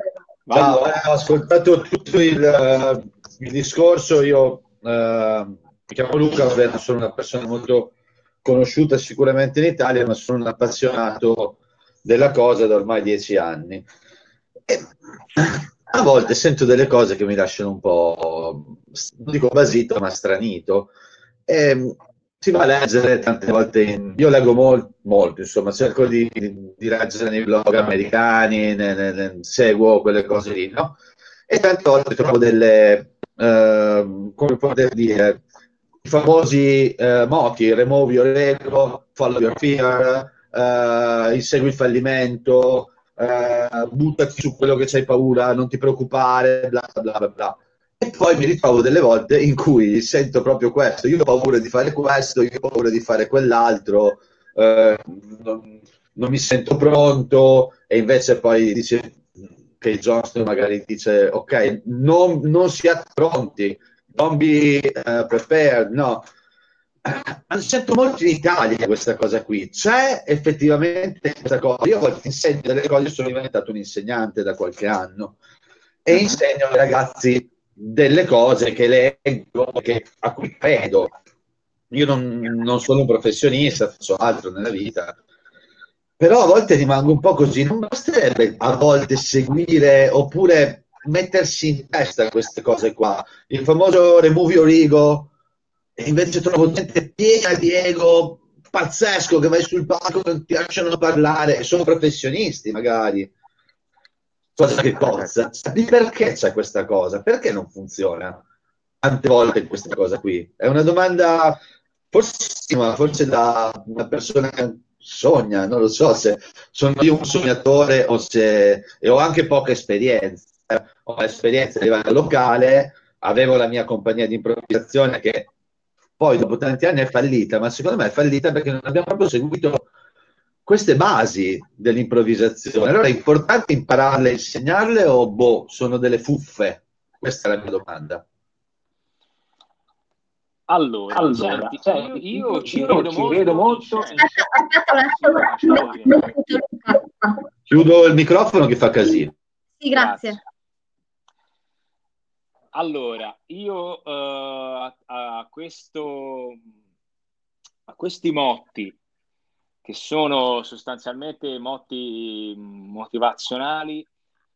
Ciao, Luca. eh, ho ascoltato tutto il, eh, il discorso. Io eh, mi chiamo Luca, vabbè, sono una persona molto conosciuta sicuramente in Italia, ma sono un appassionato della cosa da ormai dieci anni. E a volte sento delle cose che mi lasciano un po', non dico basito, ma stranito. E si va a leggere tante volte, in- io leggo mol- molto, insomma, cerco di, di leggere nei blog americani, ne- ne- ne- seguo quelle cose lì, no? E tante volte trovo delle, eh, come poter dire, i famosi eh, moti, remove your ego, follow your fear, eh, insegui il fallimento, eh, buttati su quello che c'hai paura, non ti preoccupare, bla bla bla bla. E poi mi ritrovo delle volte in cui sento proprio questo, io ho paura di fare questo, io ho paura di fare quell'altro, eh, non, non mi sento pronto e invece poi dice che Johnston magari dice ok, non, non siate pronti, don't be eh, prepared, no. Eh, Sento molto in Italia questa cosa qui, c'è effettivamente questa cosa. Io insegno delle cose, sono diventato un insegnante da qualche anno e insegno ai ragazzi delle cose che leggo, che, a cui credo. Io non, non sono un professionista, faccio altro nella vita, però a volte rimango un po' così. Non basterebbe a volte seguire oppure mettersi in testa queste cose qua. Il famoso remove your ego, e invece trovo gente piena di ego pazzesco che vai sul palco non ti lasciano parlare, e sono professionisti magari. Cosa che cozza. Perché c'è questa cosa? Perché non funziona? Tante volte questa cosa qui. È una domanda forse, forse da una persona sogna, non lo so se sono io un sognatore o se e ho anche poca esperienza. Ho esperienza a livello locale, avevo la mia compagnia di improvvisazione che poi dopo tanti anni è fallita, ma secondo me è fallita perché non abbiamo proprio seguito queste basi dell'improvvisazione. Allora è importante impararle insegnarle o boh, sono delle fuffe? Questa è la mia domanda. Allora, Allora, senti, senti, io, io ci io vedo ci molto, vedo molto. Luca. Chiudo il microfono che fa casino. Sì, grazie. Allora, io eh, a, a questo, a questi motti, che sono sostanzialmente motti motivazionali,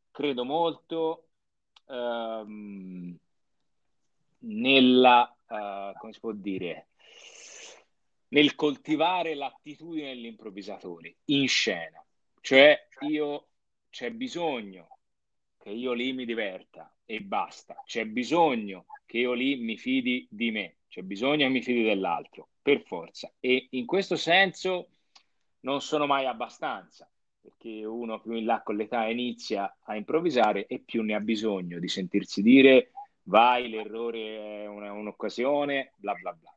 credo molto ehm, nella, eh, come si può dire, nel coltivare l'attitudine degli improvvisatori in scena. Cioè, io c'è bisogno che io lì mi diverta e basta. C'è bisogno che io lì mi fidi di me, c'è bisogno che mi fidi dell'altro, per forza. E in questo senso non sono mai abbastanza, perché uno più in là con l'età inizia a improvvisare e più ne ha bisogno di sentirsi dire vai, l'errore è una- un'occasione, bla bla bla.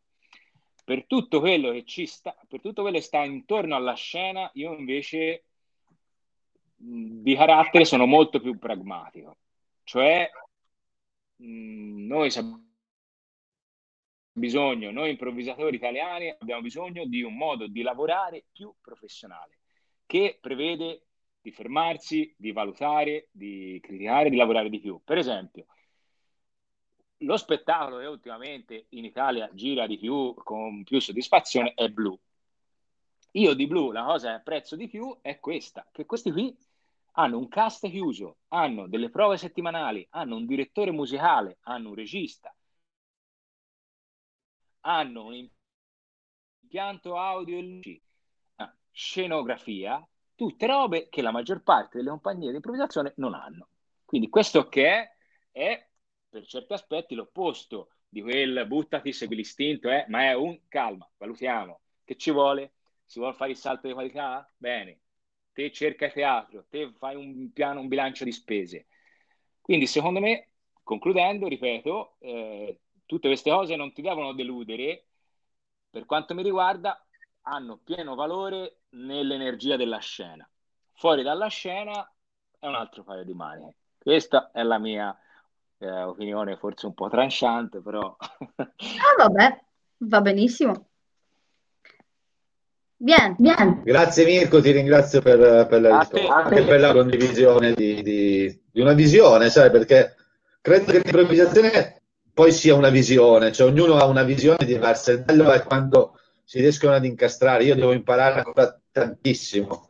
Per tutto quello che ci sta, per tutto quello che sta intorno alla scena, io invece di carattere sono molto più pragmatico. Cioè, mh, noi abbiamo bisogno, noi improvvisatori italiani abbiamo bisogno di un modo di lavorare più professionale, che prevede di fermarsi, di valutare, di criticare, di lavorare di più. Per esempio, lo spettacolo che ultimamente in Italia gira di più, con più soddisfazione, è Blue. Io di Blue la cosa che apprezzo di più è questa, che questi qui hanno un cast chiuso, hanno delle prove settimanali, hanno un direttore musicale, hanno un regista, hanno un impianto audio e luci, ah, scenografia, tutte robe che la maggior parte delle compagnie di improvvisazione non hanno. Quindi questo che è, è per certi aspetti l'opposto di quel buttati, segui l'istinto, eh? ma è un calma, valutiamo, che ci vuole? Si vuole fare il salto di qualità? Bene, te cerca teatro, te fai un piano, un bilancio di spese. Quindi secondo me, concludendo, ripeto, eh, tutte queste cose non ti devono deludere, per quanto mi riguarda, hanno pieno valore nell'energia della scena. Fuori dalla scena è un altro paio di maniche. Questa è la mia eh, opinione, forse un po' tranciante, però... ah, vabbè, va benissimo. Bien, bien. Grazie Mirko, ti ringrazio per, per la risposta, anche per la condivisione di, di, di, una visione, sai, perché credo che l'improvvisazione poi sia una visione, cioè ognuno ha una visione diversa, il bello è quando si riescono ad incastrare, io devo imparare ancora tantissimo,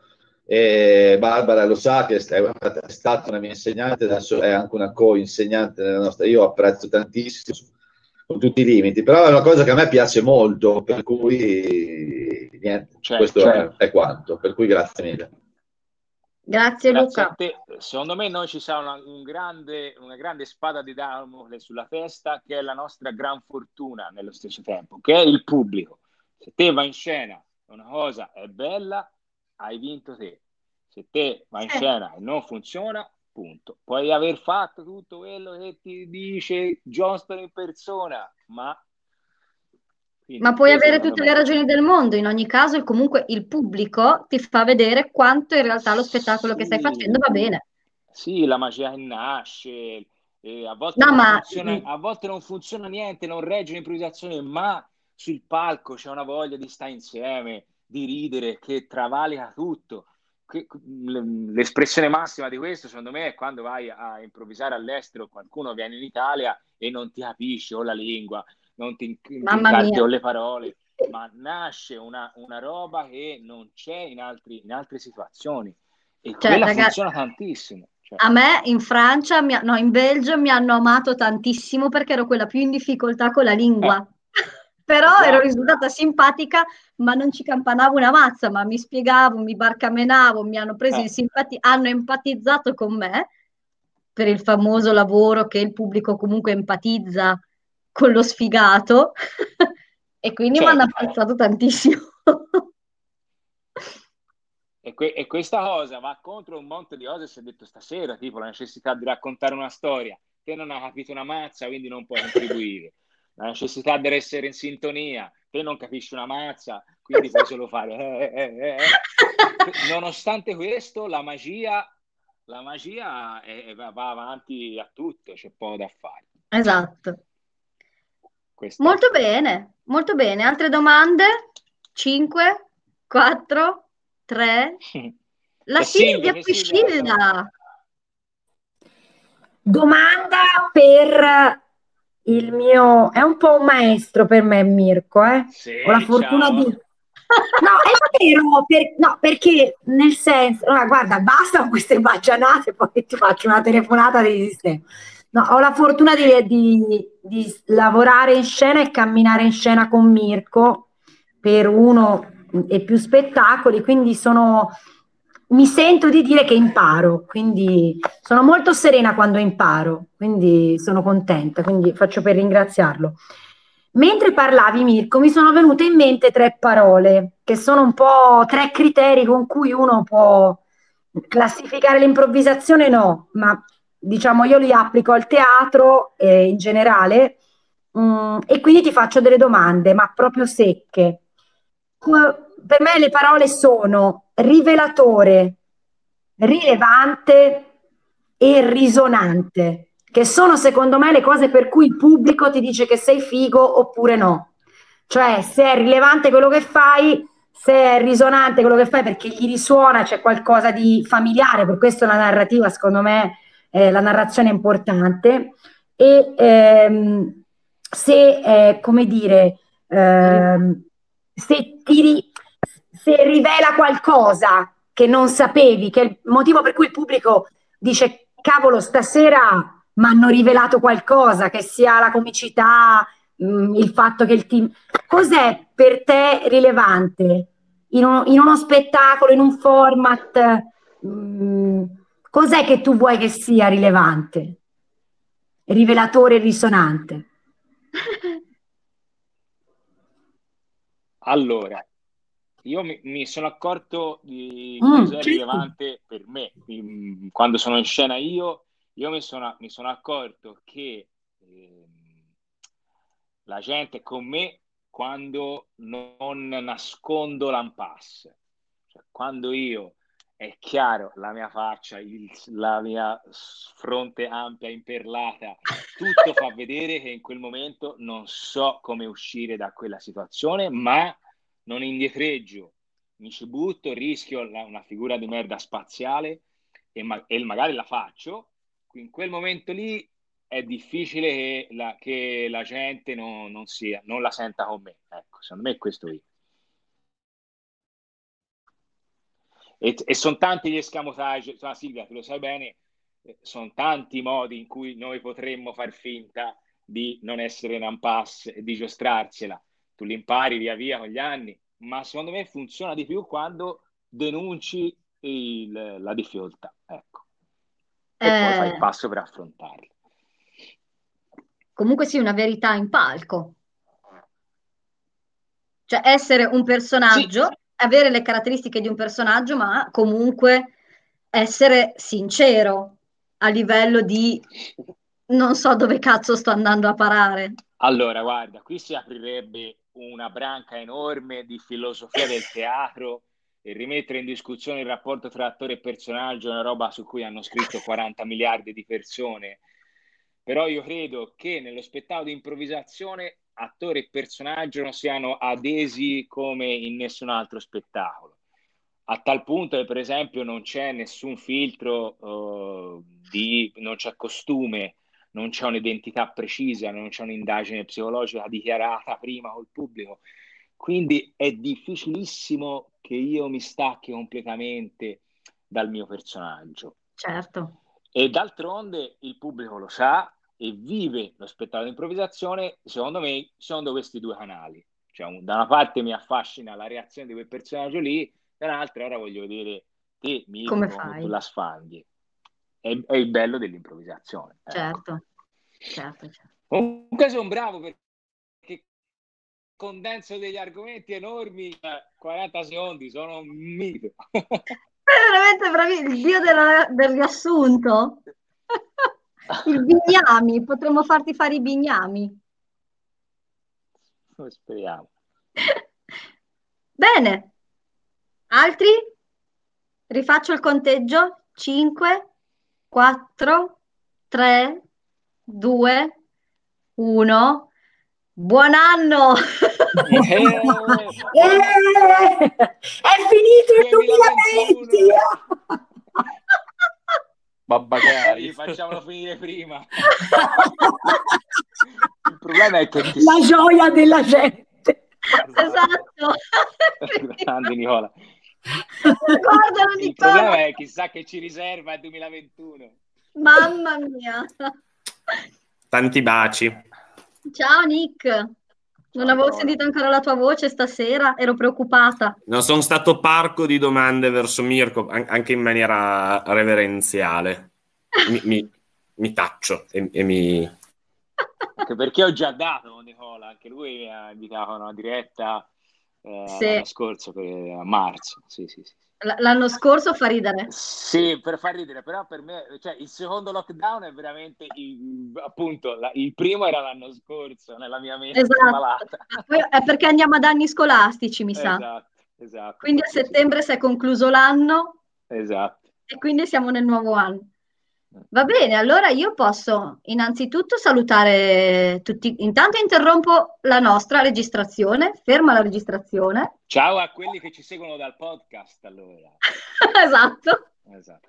e Barbara lo sa che è stata una mia insegnante, adesso è anche una co-insegnante nella nostra, io apprezzo tantissimo con tutti i limiti, però è una cosa che a me piace molto, per cui niente, certo, questo certo. È, è, quanto, per cui grazie mille. Grazie, grazie Luca. Secondo me noi ci sarà una, un grande, una grande spada di Damocle sulla testa che è la nostra gran fortuna nello stesso tempo, che è il pubblico. Se te vai in scena una cosa è bella, hai vinto te. Se te vai in scena e non funziona, Punto. Puoi aver fatto tutto quello che ti dice Johnston in persona, ma... ma puoi avere tutte le ragioni del mondo, in ogni caso comunque il pubblico ti fa vedere quanto in realtà lo spettacolo sì, che stai facendo va bene. Sì, la magia che nasce, a, volte no, ma... funziona, a volte non funziona niente, non regge l'improvvisazione, ma sul palco c'è una voglia di stare insieme, di ridere, che travalica tutto l'espressione massima di questo, secondo me, è quando vai a improvvisare all'estero, qualcuno viene in Italia e non ti capisce o la lingua, non ti incarti o le parole, ma nasce una, una, roba che non c'è in, altri, in altre situazioni e cioè, quella ragazzi, funziona tantissimo. Cioè. A me in Francia, no, in Belgio mi hanno amato tantissimo perché ero quella più in difficoltà con la lingua. Però esatto. ero risultata simpatica, ma non ci campanavo una mazza, ma mi spiegavo, mi barcamenavo, mi hanno preso eh. in simpatia, hanno empatizzato con me per il famoso lavoro che il pubblico comunque empatizza con lo sfigato e quindi certo. mi hanno apprezzato tantissimo. E, que- e, questa cosa va contro un monte di cose si è detto stasera, tipo la necessità di raccontare una storia. Te non hai capito una mazza, quindi non puoi contribuire la necessità di essere in sintonia, te non capisci una mazza, quindi puoi solo fare... Eh, eh, eh. eh. Nonostante questo, la magia, la magia è, va avanti a tutto, c'è poco da fare. Esatto. Questo molto bene, molto bene. Altre domande? 5, 4, 3. La Silvia Piscilla. Domanda per il mio è un po' un maestro per me, Mirko. Eh? Sì, Ho la fortuna ciao. di. No, è vero, per... no, perché nel senso, no, guarda, basta con queste baggianate, poi ti faccio una telefonata di sistema. No, ho la fortuna di, di, di, lavorare in scena e camminare in scena con Mirko per uno e più spettacoli, quindi sono mi sento di dire che imparo, quindi sono molto serena quando imparo, quindi sono contenta, quindi faccio per ringraziarlo. Mentre parlavi Mirko mi sono venute in mente tre parole che sono un po' tre criteri con cui uno può classificare l'improvvisazione, no, ma diciamo io li applico al teatro eh, in generale mh, mm, e quindi ti faccio delle domande, ma proprio secche. Per me le parole sono rivelatore, rilevante e risonante, che sono secondo me le cose per cui il pubblico ti dice che sei figo oppure no. Cioè, se è rilevante quello che fai, se è risonante quello che fai perché gli risuona, c'è qualcosa di familiare, per questo la narrativa, secondo me, eh, la narrazione è importante. E ehm, se, eh, come dire, ehm, se ti se rivela qualcosa che non sapevi, che è il motivo per cui il pubblico dice cavolo stasera mi hanno rivelato qualcosa, che sia la comicità, mh, mm, il fatto che il team... Cos'è per te rilevante in, uno, in uno spettacolo, in un format? Mh, mm, Cos'è che tu vuoi che sia rilevante? Rivelatore e risonante. Allora, io mi, mi sono accorto di Mm, cosa è certo. rilevante per me. Mm, Quando sono in scena io, io mi sono, mi sono accorto che ehm, la gente è con me quando non nascondo l'impasse. Cioè, quando io è chiaro la mia faccia, il- la mia fronte ampia, imperlata, tutto fa vedere che in quel momento non so come uscire da quella situazione, ma non indietreggio, mi ci butto, rischio la- una figura di merda spaziale e, ma- e magari la faccio. In quel momento lì è difficile che la, che la gente non, non sia, non la senta con me. Ecco, secondo me è questo io. E, e sono tanti gli escamotage, insomma, Silvia, tu lo sai bene, eh, sono tanti i modi in cui noi potremmo far finta di non essere in impasse e di giostrarsela. Tu li impari via via con gli anni, ma secondo me funziona di più quando denunci il- la difficoltà, ecco, e poi fai il Eh, passo per affrontarla. comunque sì, una verità in palco. Cioè essere un personaggio, avere le caratteristiche di un personaggio, ma comunque essere sincero a livello di non so dove cazzo sto andando a parare. Allora, guarda, qui si aprirebbe una branca enorme di filosofia del teatro e rimettere in discussione il rapporto tra attore e personaggio è una roba su cui hanno scritto 40 miliardi di persone. Però io credo che nello spettacolo di improvvisazione attore e personaggio non siano adesi come in nessun altro spettacolo. A tal punto che, per esempio, non c'è nessun filtro, eh, di, non c'è costume, non c'è un'identità precisa, non c'è un'indagine psicologica dichiarata prima col pubblico. Quindi è difficilissimo che io mi stacchi completamente dal mio personaggio. Certo. E d'altronde il pubblico lo sa e vive lo spettacolo di improvvisazione, secondo me, secondo questi due canali. Cioè, un- da una parte mi affascina la reazione di quel personaggio lì, dall'altra ora voglio vedere te, Mirko, Come come tu la sfanghi. È, è il bello dell'improvvisazione. ecco. Certo, certo, certo. Comunque sono bravo perché condenso degli argomenti enormi, in 40 secondi, sono un mito. È veramente bravi, il dio della- del riassunto. Il bignami, potremmo farti fare i bignami. Speriamo. Bene. Altri? Rifaccio il conteggio. 5, 4, 3, 2, 1. Buon anno! Eh, Eh, è finito il 2020! 2021. Babbagari. Facciamolo finire prima. Il problema è che. La gioia della gente. Esatto. Grande Nicola. Il Nicola. problema è chissà che ci riserva il 2021. Mamma mia. Tanti baci. Ciao Nick. Non Ciao, avevo sentito ancora la tua voce stasera, ero preoccupata. Non sono stato parco di domande verso Mirko, an- anche in maniera reverenziale. Mi, mi- mi taccio e, e mi... Anche perché ho già dato Nicola, anche lui mi ha invitato a una diretta eh, Sì. l'anno scorso, per, a marzo. Sì, sì, sì. L'anno scorso fa ridere. Sì, per far ridere, però per me, cioè, il secondo lockdown è veramente, il, appunto, la- il primo era l'anno scorso, nella mia mente Esatto. malata. È perché andiamo ad anni scolastici, mi sa. Esatto, esatto. Quindi a Sì, sì, settembre si è concluso l'anno Esatto. e quindi siamo nel nuovo anno. Va bene, allora io posso innanzitutto salutare tutti. Intanto interrompo la nostra registrazione, ferma la registrazione. Ciao a quelli che ci seguono dal podcast, allora. Esatto. Esatto.